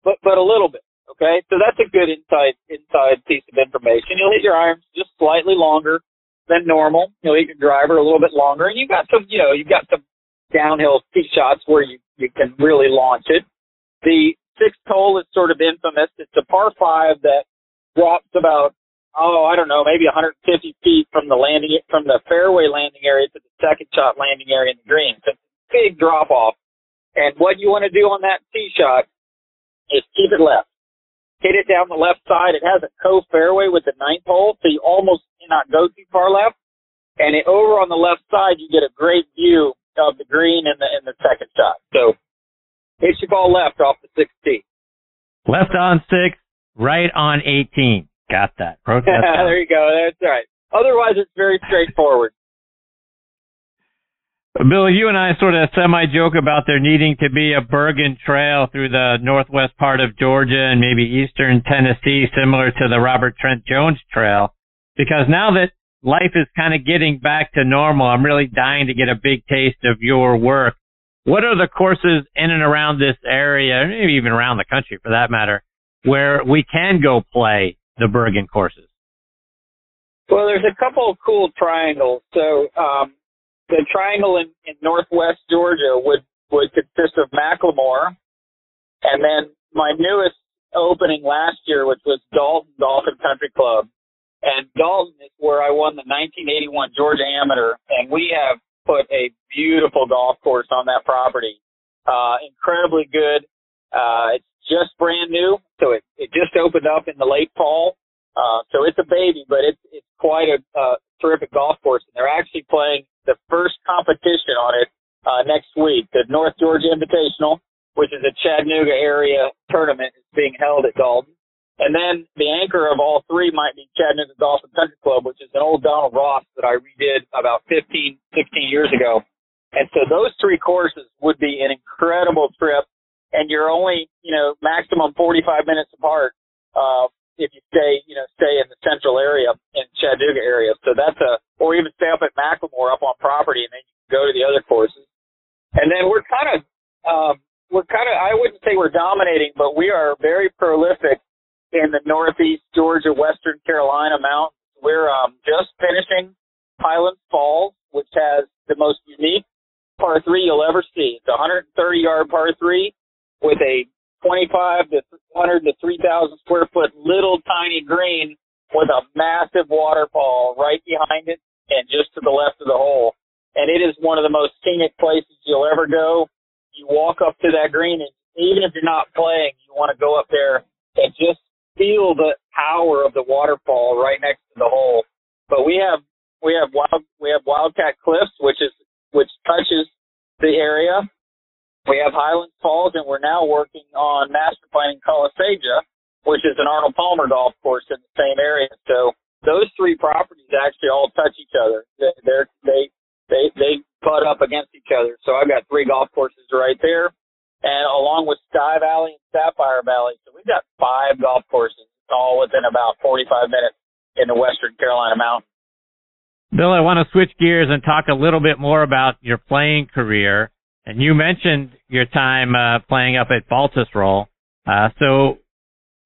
but but a little bit. Okay, so that's a good inside inside piece of information. You'll hit your irons just slightly longer than normal. You'll hit your driver a little bit longer, and you've got some, you know, you've got some downhill tee shots where you you can really launch it. The sixth hole is sort of infamous. It's a par five that drops about oh I don't know maybe 150 feet from the landing from the fairway landing area to the second shot landing area in the green. It's a big drop off. And what you want to do on that tee shot is keep it left. Hit it down the left side. It has a cove fairway with the ninth hole, so you almost cannot go too far left. And it, over on the left side, you get a great view of the green in the in the second shot. So hit your ball left off the sixth tee. Left on six, right on 18. Got that. There you go. That's right. Otherwise, it's very straightforward. Bill, you and I sort of semi joke about there needing to be a Bergin Trail through the northwest part of Georgia and maybe eastern Tennessee, similar to the Robert Trent Jones Trail. Because now that life is kind of getting back to normal, I'm really dying to get a big taste of your work. What are the courses in and around this area, maybe even around the country for that matter, where we can go play the Bergin courses? Well, there's a couple of cool triangles. So um, the triangle in, in northwest Georgia would would consist of McLemore, and then my newest opening last year, which was Dalton and Country Club. And Dalton is where I won the 1981 Georgia Amateur, and we have put a beautiful golf course on that property. Uh, incredibly good. Uh, it's just brand new, so it, it just opened up in the late fall. Uh, so it's a baby, but it's, it's quite a, uh, terrific golf course. And they're actually playing the first competition on it, uh, next week. The North Georgia Invitational, which is a Chattanooga area tournament, is being held at Dalton. And then the anchor of all three might be Chattanooga Golf and Country Club, which is an old Donald Ross that I redid about 15, 16 years ago. And so those three courses would be an incredible trip. And you're only, you know, maximum 45 minutes apart. Uh, if you stay, you know, stay in the central area in Chattanooga area. So that's a, or even stay up at McLemore up on property and then you can go to the other courses. And then we're kind of, um, we're kind of, I wouldn't say we're dominating, but we are very prolific in the Northeast Georgia, Western Carolina mountains. We're, um, just finishing Highland Falls, which has the most unique par three you'll ever see. It's a 130 yard par three with a 25 to 100 to 3,000 square foot little tiny green with a massive waterfall right behind it and just to the left of the hole. And it is one of the most scenic places you'll ever go. You walk up to that green and even if you're not playing, you want to go up there and just feel the power of the waterfall right next to the hole. But we have we have wild we have Wildcat Cliffs, which is which touches the area we have Highland Falls, and we're now working on master planning Cullasaja, which is an Arnold Palmer golf course in the same area. So those three properties actually all touch each other. They're, they they they butt up against each other. So I've got three golf courses right there, and along with Sky Valley and Sapphire Valley. So we've got five golf courses, all within about 45 minutes in the Western Carolina mountains. Bill, I want to switch gears and talk a little bit more about your playing career. And you mentioned your time uh, playing up at Baltusrol. Uh, so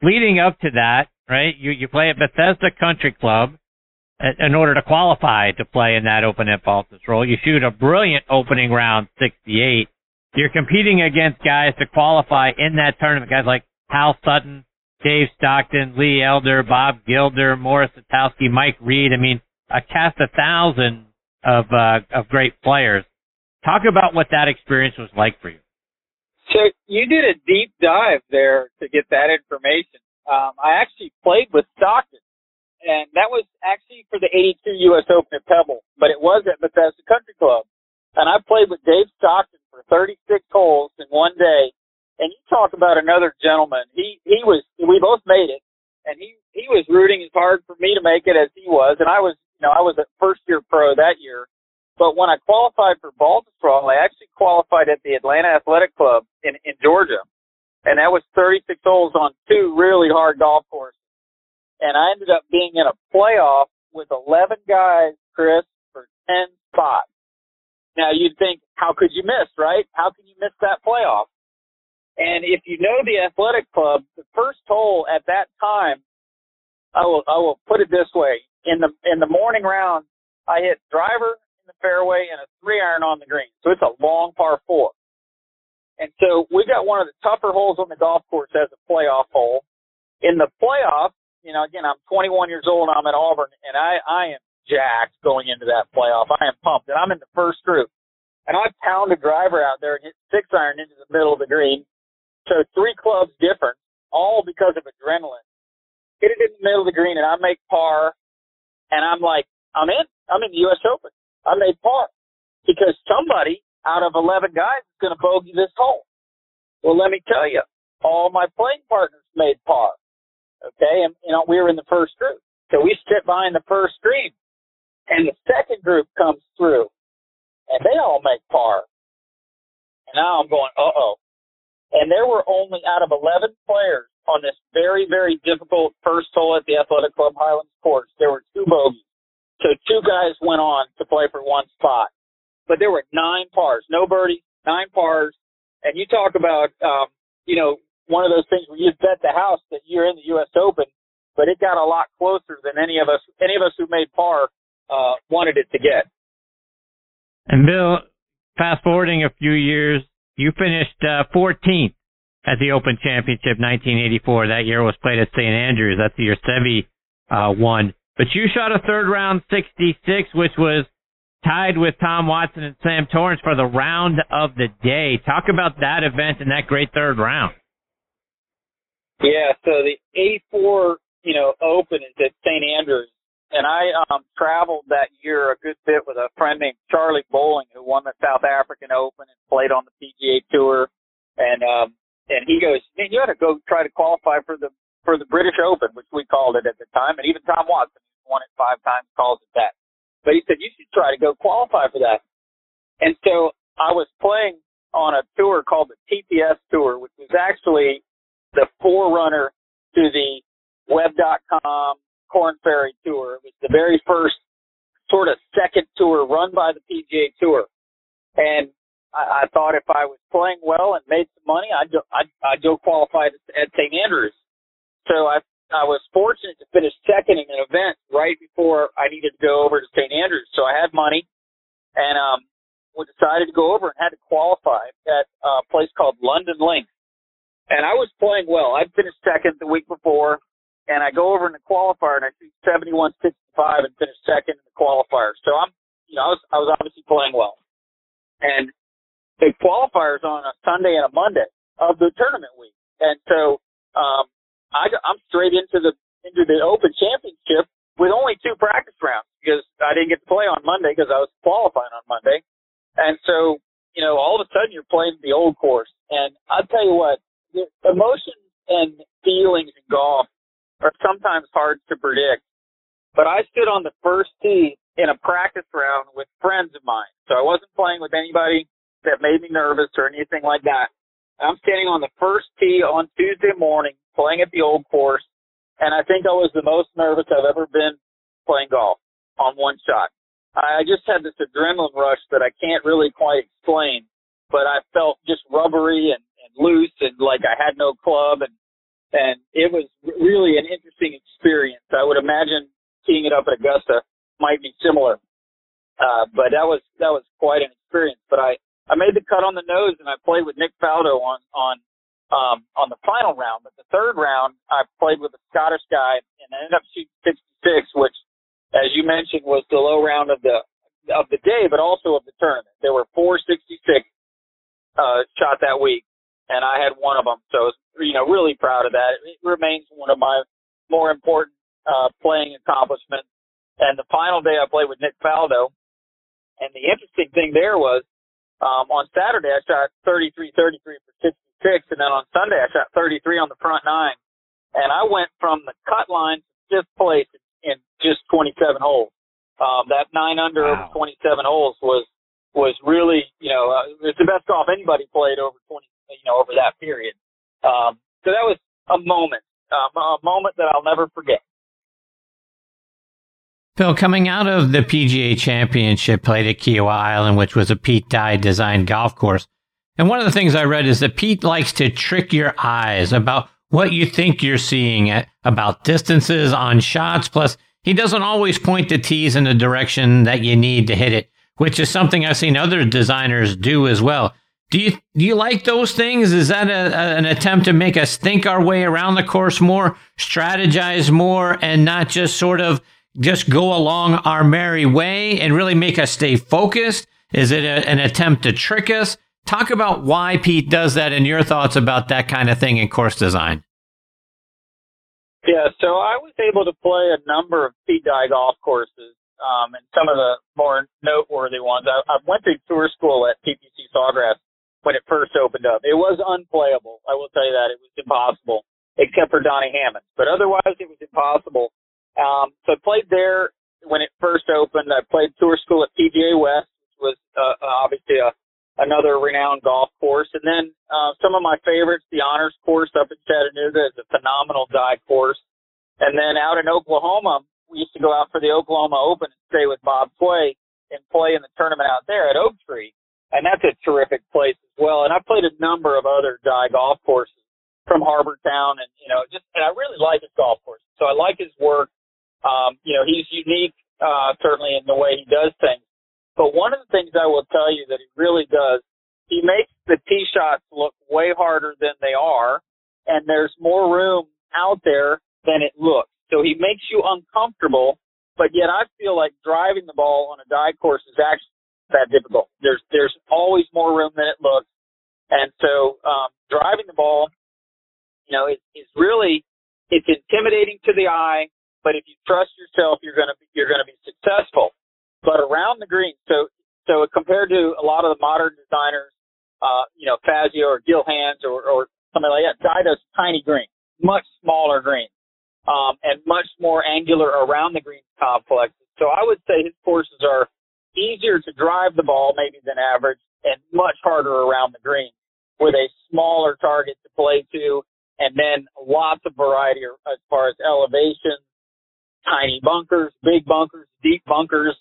leading up to that, right, you, you play at Bethesda Country Club in order to qualify to play in that open at Baltusrol. You shoot a brilliant opening round 68. You're competing against guys to qualify in that tournament, guys like Hal Sutton, Dave Stockton, Lee Elder, Bob Gilder, Morris Satowski, Mike Reid. I mean, a cast of thousands of uh, of great players. Talk about what that experience was like for you. So you did a deep dive there to get that information. Um, I actually played with Stockton, and that was actually for the 82 U.S. Open at Pebble, but it was at Bethesda Country Club. And I played with Dave Stockton for 36 holes in one day. And you talk about another gentleman. He he was we both made it, and he he was rooting as hard for me to make it as he was. And I was you know I was a first year pro that year, but when I qualified for Baltusrol, I actually qualified at the Atlanta Athletic Club in, in Georgia. And that was 36 holes on two really hard golf courses. And I ended up being in a playoff with 11 guys, Chris, for 10 spots. Now you'd think, how could you miss, right? How can you miss that playoff? And if you know the athletic club, the first hole at that time, I will, I will put it this way. In the, in the morning round, I hit driver, in the fairway and a three iron on the green. So it's a long par four. And so we got one of the tougher holes on the golf course as a playoff hole. In the playoff, you know, again, I'm 21 years old and I'm at Auburn and I, I am jacked going into that playoff. I am pumped and I'm in the first group. and I pound a driver out there and hit six iron into the middle of the green. So three clubs different, all because of adrenaline. Hit it in the middle of the green, and I make par, and I'm like, I'm in. I'm in the U.S. Open. I made par because somebody out of 11 guys is going to bogey this hole. Well, let me tell you, all my playing partners made par. Okay, and you know we were in the first group, so we sit behind the first green, and the second group comes through, and they all make par. And now I'm going, uh oh. And there were only out of 11 players on this very, very difficult first hole at the Athletic Club Highlands course, there were two bogeys. So two guys went on to play for one spot. But there were nine pars, no birdies, nine pars. And you talk about, um, you know, one of those things where you bet the house that you're in the U.S. Open, but it got a lot closer than any of us, any of us who made par, uh, wanted it to get. And Bill, fast forwarding a few years, you finished uh, 14th at the Open Championship 1984. That year was played at St. Andrews. That's the year Seve uh, won. But you shot a third round 66, which was tied with Tom Watson and Sam Torrance for the round of the day. Talk about that event and that great third round. Yeah, so the 84, you know, Open is at St. Andrews and I um traveled that year a good bit with a friend named Charlie Bowling who won the South African Open and played on the PGA Tour, and um and he goes, man, you ought to go try to qualify for the for the British Open, which we called it at the time, and even Tom Watson, won it five times, calls it that. But he said you should try to go qualify for that, and so I was playing on a tour called the TPS Tour, which was actually the forerunner to the Web.com Korn Ferry Tour. It was the very first sort of second tour run by the PGA Tour, and I, I thought if I was playing well and made some money, I'd go, I'd, I'd go qualify at St. Andrews. So I I was fortunate to finish second in an event right before I needed to go over to St. Andrews. So I had money, and um, we decided to go over and had to qualify at a place called London Links. And I was playing well. I'd finished second the week before and I go over in the qualifier and I see 71.65 and finish second in the qualifier. So I'm, you know, I was, I was obviously playing well. And the qualifiers on a Sunday and a Monday of the tournament week. And so, um, I, I'm straight into the, into the open championship with only two practice rounds because I didn't get to play on Monday because I was qualifying on Monday. And so, you know, all of a sudden you're playing the old course. And I'll tell you what, the emotions and feelings in golf are sometimes hard to predict. But I stood on the first tee in a practice round with friends of mine. So I wasn't playing with anybody that made me nervous or anything like that. I'm standing on the first tee on Tuesday morning playing at the old course. And I think I was the most nervous I've ever been playing golf on one shot. I just had this adrenaline rush that I can't really quite explain, but I felt just rubbery and, and loose and like I had no club and and it was really an interesting experience. I would imagine seeing it up at Augusta might be similar, uh, but that was that was quite an experience. But I I made the cut on the nose, and I played with Nick Faldo on on um, on the final round. But the third round, I played with a Scottish guy, and I ended up shooting 66, which, as you mentioned, was the low round of the of the day, but also of the tournament. There were four 66 uh, shot that week, and I had one of them. So you know, really proud of that. It remains one of my more important uh, playing accomplishments. And the final day I played with Nick Faldo. And the interesting thing there was, um, on Saturday I shot 33, 33 for 66. And then on Sunday I shot 33 on the front nine. And I went from the cut line to fifth place in just 27 holes. Um, that nine under wow. over 27 holes was, was really, you know, uh, it's the best golf anybody played over 20, you know, over that period. Um, so that was a moment, um, a moment that I'll never forget. Phil, coming out of the PGA Championship, played at Kiawah Island, which was a Pete Dye designed golf course. And one of the things I read is that Pete likes to trick your eyes about what you think you're seeing at, about distances on shots. Plus, he doesn't always point the tees in the direction that you need to hit it, which is something I've seen other designers do as well. Do you do you like those things? Is that a, a, an attempt to make us think our way around the course more, strategize more, and not just sort of just go along our merry way and really make us stay focused? Is it a, an attempt to trick us? Talk about why Pete does that and your thoughts about that kind of thing in course design. Yeah, so I was able to play a number of Pete Dye golf courses, um, and some of the more noteworthy ones. I, I went through tour school at TPC Sawgrass when it first opened up. It was unplayable. I will tell you that it was impossible, except for Donnie Hammond. But otherwise, it was impossible. Um, so I played there when it first opened. I played tour school at PGA West, which was uh, obviously a another renowned golf course. And then uh, some of my favorites, the Honors Course up in Chattanooga is a phenomenal Dye course. And then out in Oklahoma, we used to go out for the Oklahoma Open and stay with Bob Tway and play in the tournament out there at Oak Tree. And that's a terrific place as well. And I played a number of other Dye golf courses from Harbour Town and, you know, just, and I really like his golf course. So I like his work. Um, you know, he's unique, uh, certainly in the way he does things. But one of the things I will tell you that he really does, he makes the tee shots look way harder than they are, and there's more room out there than it looks. So he makes you uncomfortable, but yet I feel like driving the ball on a Dye course is actually that difficult. There's there's always more room than it looks, and so um, driving the ball, you know, is is really it's intimidating to the eye, but if you trust yourself, you're gonna you're gonna be successful. But around the green, so so compared to a lot of the modern designers, uh, you know, Fazio or Gil Hanse or, or something like that, Dye does tiny green, much smaller green, um, and much more angular around the green complex. So I would say his courses are easier to drive the ball maybe than average and much harder around the green with a smaller target to play to and then lots of variety as far as elevation, tiny bunkers, big bunkers, deep bunkers,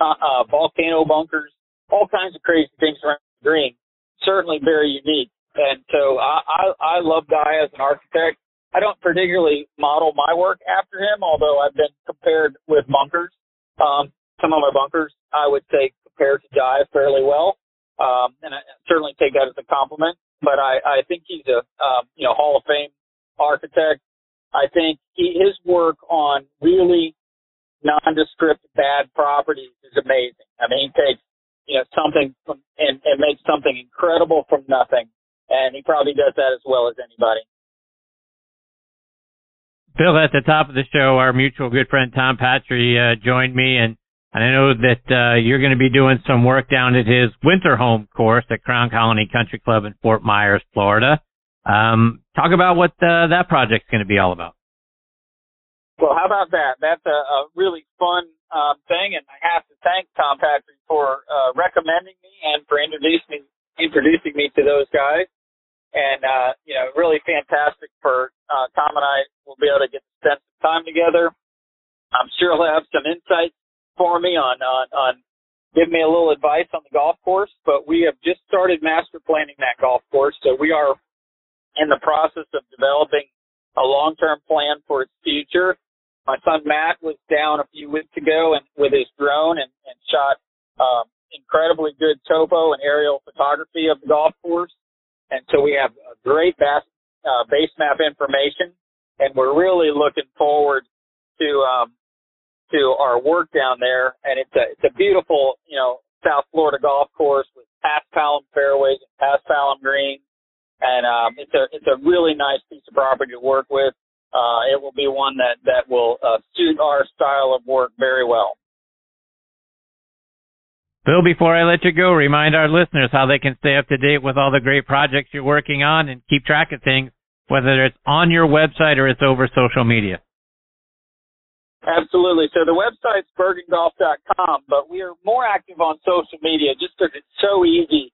uh, volcano bunkers, all kinds of crazy things around the green. Certainly very unique. And so I, I, I love Dye as an architect. I don't particularly model my work after him, although I've been compared with bunkers. Um, some of my bunkers, I would say, compared to Dye fairly well. Um, and I certainly take that as a compliment. But I, I think he's a, um, you know, Hall of Fame architect. I think he, his work on really nondescript bad properties is amazing. I mean, he takes you know something from and, and makes something incredible from nothing, and he probably does that as well as anybody. Bill, at the top of the show, our mutual good friend Tom Patri uh, joined me, and, and I know that uh, you're going to be doing some work down at his winter home course at Crown Colony Country Club in Fort Myers, Florida. Um, talk about what uh, that project's going to be all about. Well, how about that? That's a, a really fun um, thing, and I have to thank Tom Patri for uh, recommending me and for introducing me introducing me to those guys. And uh, you know, really fantastic for uh, Tom and I will be able to get to spend some time together. I'm sure he'll have some insights for me on on on give me a little advice on the golf course. But we have just started master planning that golf course, so we are in the process of developing a long-term plan for its future my son Matt was down a few weeks ago and with his drone and, and shot um, incredibly good topo and aerial photography of the golf course. And so we have a great base, uh, base map information, and we're really looking forward to um, to our work down there. And it's a it's a beautiful you know South Florida golf course with paspalum fairways and paspalum greens, and um, it's a it's a really nice piece of property to work with uh, it will be one that that will uh, suit our style of work very well. Bill, before I let you go, remind our listeners how they can stay up to date with all the great projects you're working on and keep track of things, whether it's on your website or it's over social media. Absolutely. So the website's bergingolf.com, but we are more active on social media just because it's so easy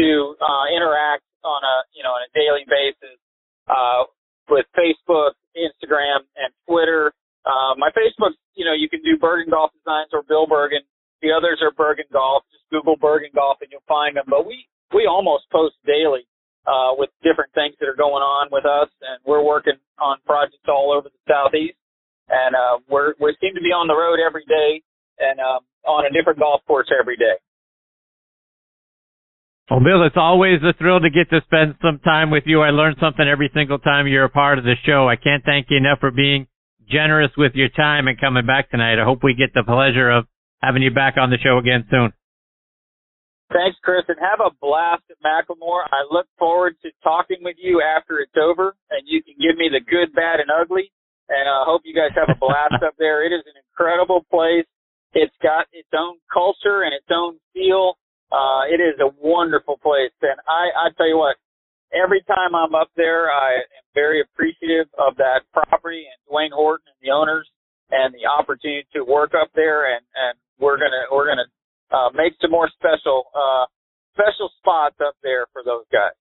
to uh, interact on a you know on a daily basis uh, with Facebook, Instagram, and Twitter. Uh, my Facebook, you know, you can do Bergin Golf Designs or Bill Bergin. The others are Bergin Golf. Just Google Bergin Golf and you'll find them. But we we almost post daily uh, with different things that are going on with us, and we're working on projects all over the southeast. And uh, we're we seem to be on the road every day and um, on a different golf course every day. Well, Bill, it's always a thrill to get to spend some time with you. I learn something every single time you're a part of the show. I can't thank you enough for being generous with your time and coming back tonight. I hope we get the pleasure of having you back on the show again soon. Thanks, Chris, and have a blast at McLemore. I look forward to talking with you after it's over, and you can give me the good, bad, and ugly. And I hope you guys have a blast up there. It is an incredible place. It's got its own culture and its own feel. Uh, it is a wonderful place, and I, I tell you what, every time I'm up there, I am very appreciative of that property and Dwayne Horton and the owners and the opportunity to work up there. And, and we're gonna we're gonna uh, make some more special uh, special spots up there for those guys.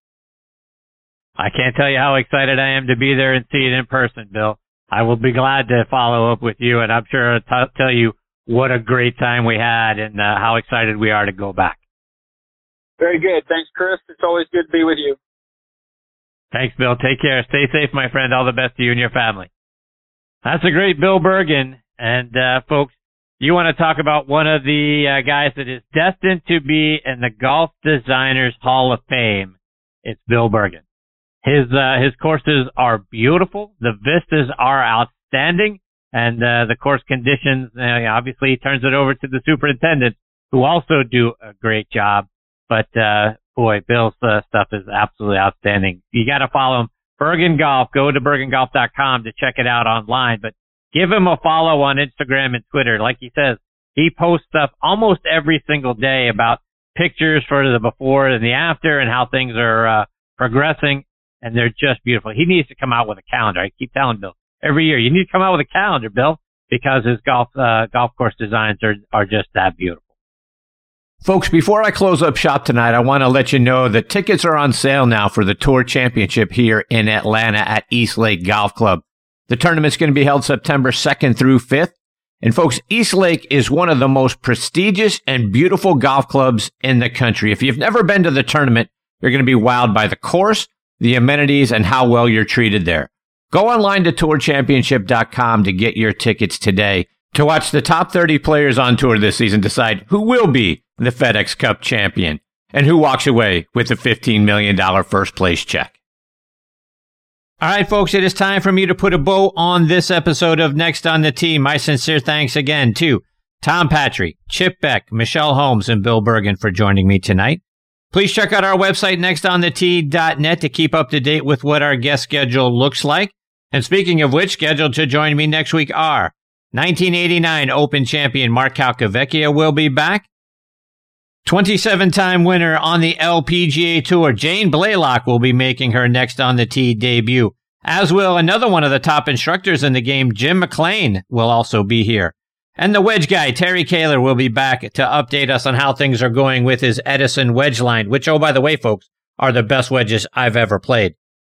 I can't tell you how excited I am to be there and see it in person, Bill. I will be glad to follow up with you, and I'm sure I'll t- tell you what a great time we had and uh, how excited we are to go back. Very good. Thanks, Chris. It's always good to be with you. Thanks, Bill. Take care. Stay safe, my friend. All the best to you and your family. That's a great Bill Bergin. And, uh, folks, you want to talk about one of the uh, guys that is destined to be in the Golf Designers Hall of Fame. It's Bill Bergin. His uh, his courses are beautiful. The vistas are outstanding, and uh, the course conditions. Uh, obviously, he turns it over to the superintendent, who also do a great job. But uh, boy, Bill's uh, stuff is absolutely outstanding. You got to follow him. Bergin Golf. Go to bergingolf.com to check it out online. But Give him a follow on Instagram and Twitter. Like he says, he posts stuff almost every single day about pictures for the before and the after and how things are uh, progressing. And they're just beautiful. He needs to come out with a calendar. I keep telling Bill every year, you need to come out with a calendar, Bill, because his golf, uh, golf course designs are, are just that beautiful. Folks, before I close up shop tonight, I want to let you know that tickets are on sale now for the Tour Championship here in Atlanta at East Lake Golf Club. The tournament's going to be held September 2nd through 5th. And folks, East Lake is one of the most prestigious and beautiful golf clubs in the country. If you've never been to the tournament, you're going to be wowed by the course, the amenities, and how well you're treated there. Go online to tourchampionship.com to get your tickets today to watch the top 30 players on tour this season decide who will be the FedEx Cup champion and who walks away with a $15 million first place check. All right, folks, it is time for me to put a bow on this episode of Next on the Tee. My sincere thanks again to Tom Patri, Chip Beck, Michelle Holmes, and Bill Bergin for joining me tonight. Please check out our website, nextonthetee.net, to keep up to date with what our guest schedule looks like. And speaking of which, scheduled to join me next week are 1989 Open champion Mark Calcavecchia will be back. 27 time winner on the LPGA Tour, Jane Blalock will be making her next on the tee debut, as will another one of the top instructors in the game, Jim McLean, will also be here. And the wedge guy, Terry Koehler, will be back to update us on how things are going with his Edison wedge line, which, oh, by the way, folks, are the best wedges I've ever played.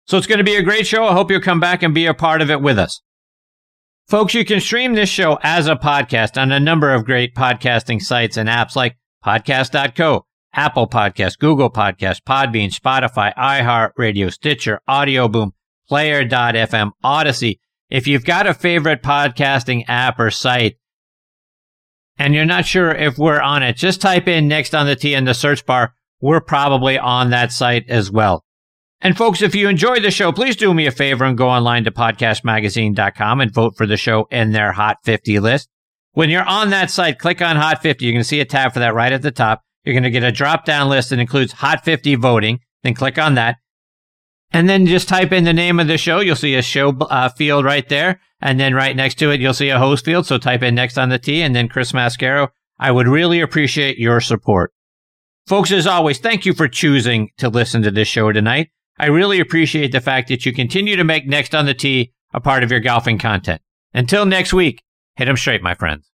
So it's going to be a great show. I hope you'll come back and be a part of it with us. Folks, you can stream this show as a podcast on a number of great podcasting sites and apps like Podcast.co, Apple Podcast, Google Podcast, Podbean, Spotify, iHeartRadio, Stitcher, Audio Boom, Player.fm, Odyssey. If you've got a favorite podcasting app or site and you're not sure if we're on it, just type in next on the Tee in the search bar. We're probably on that site as well. And folks, if you enjoy the show, please do me a favor and go online to podcastmagazine.com and vote for the show in their Hot 50 list. When you're on that site, click on Hot 50. You're going to see a tab for that right at the top. You're going to get a drop down list that includes Hot 50 voting. Then click on that. And then just type in the name of the show. You'll see a show uh, field right there. And then right next to it, you'll see a host field. So type in next on the Tee and then Chris Mascaro. I would really appreciate your support. Folks, as always, thank you for choosing to listen to this show tonight. I really appreciate the fact that you continue to make Next on the Tee a part of your golfing content. Until next week, Hit them straight, my friends.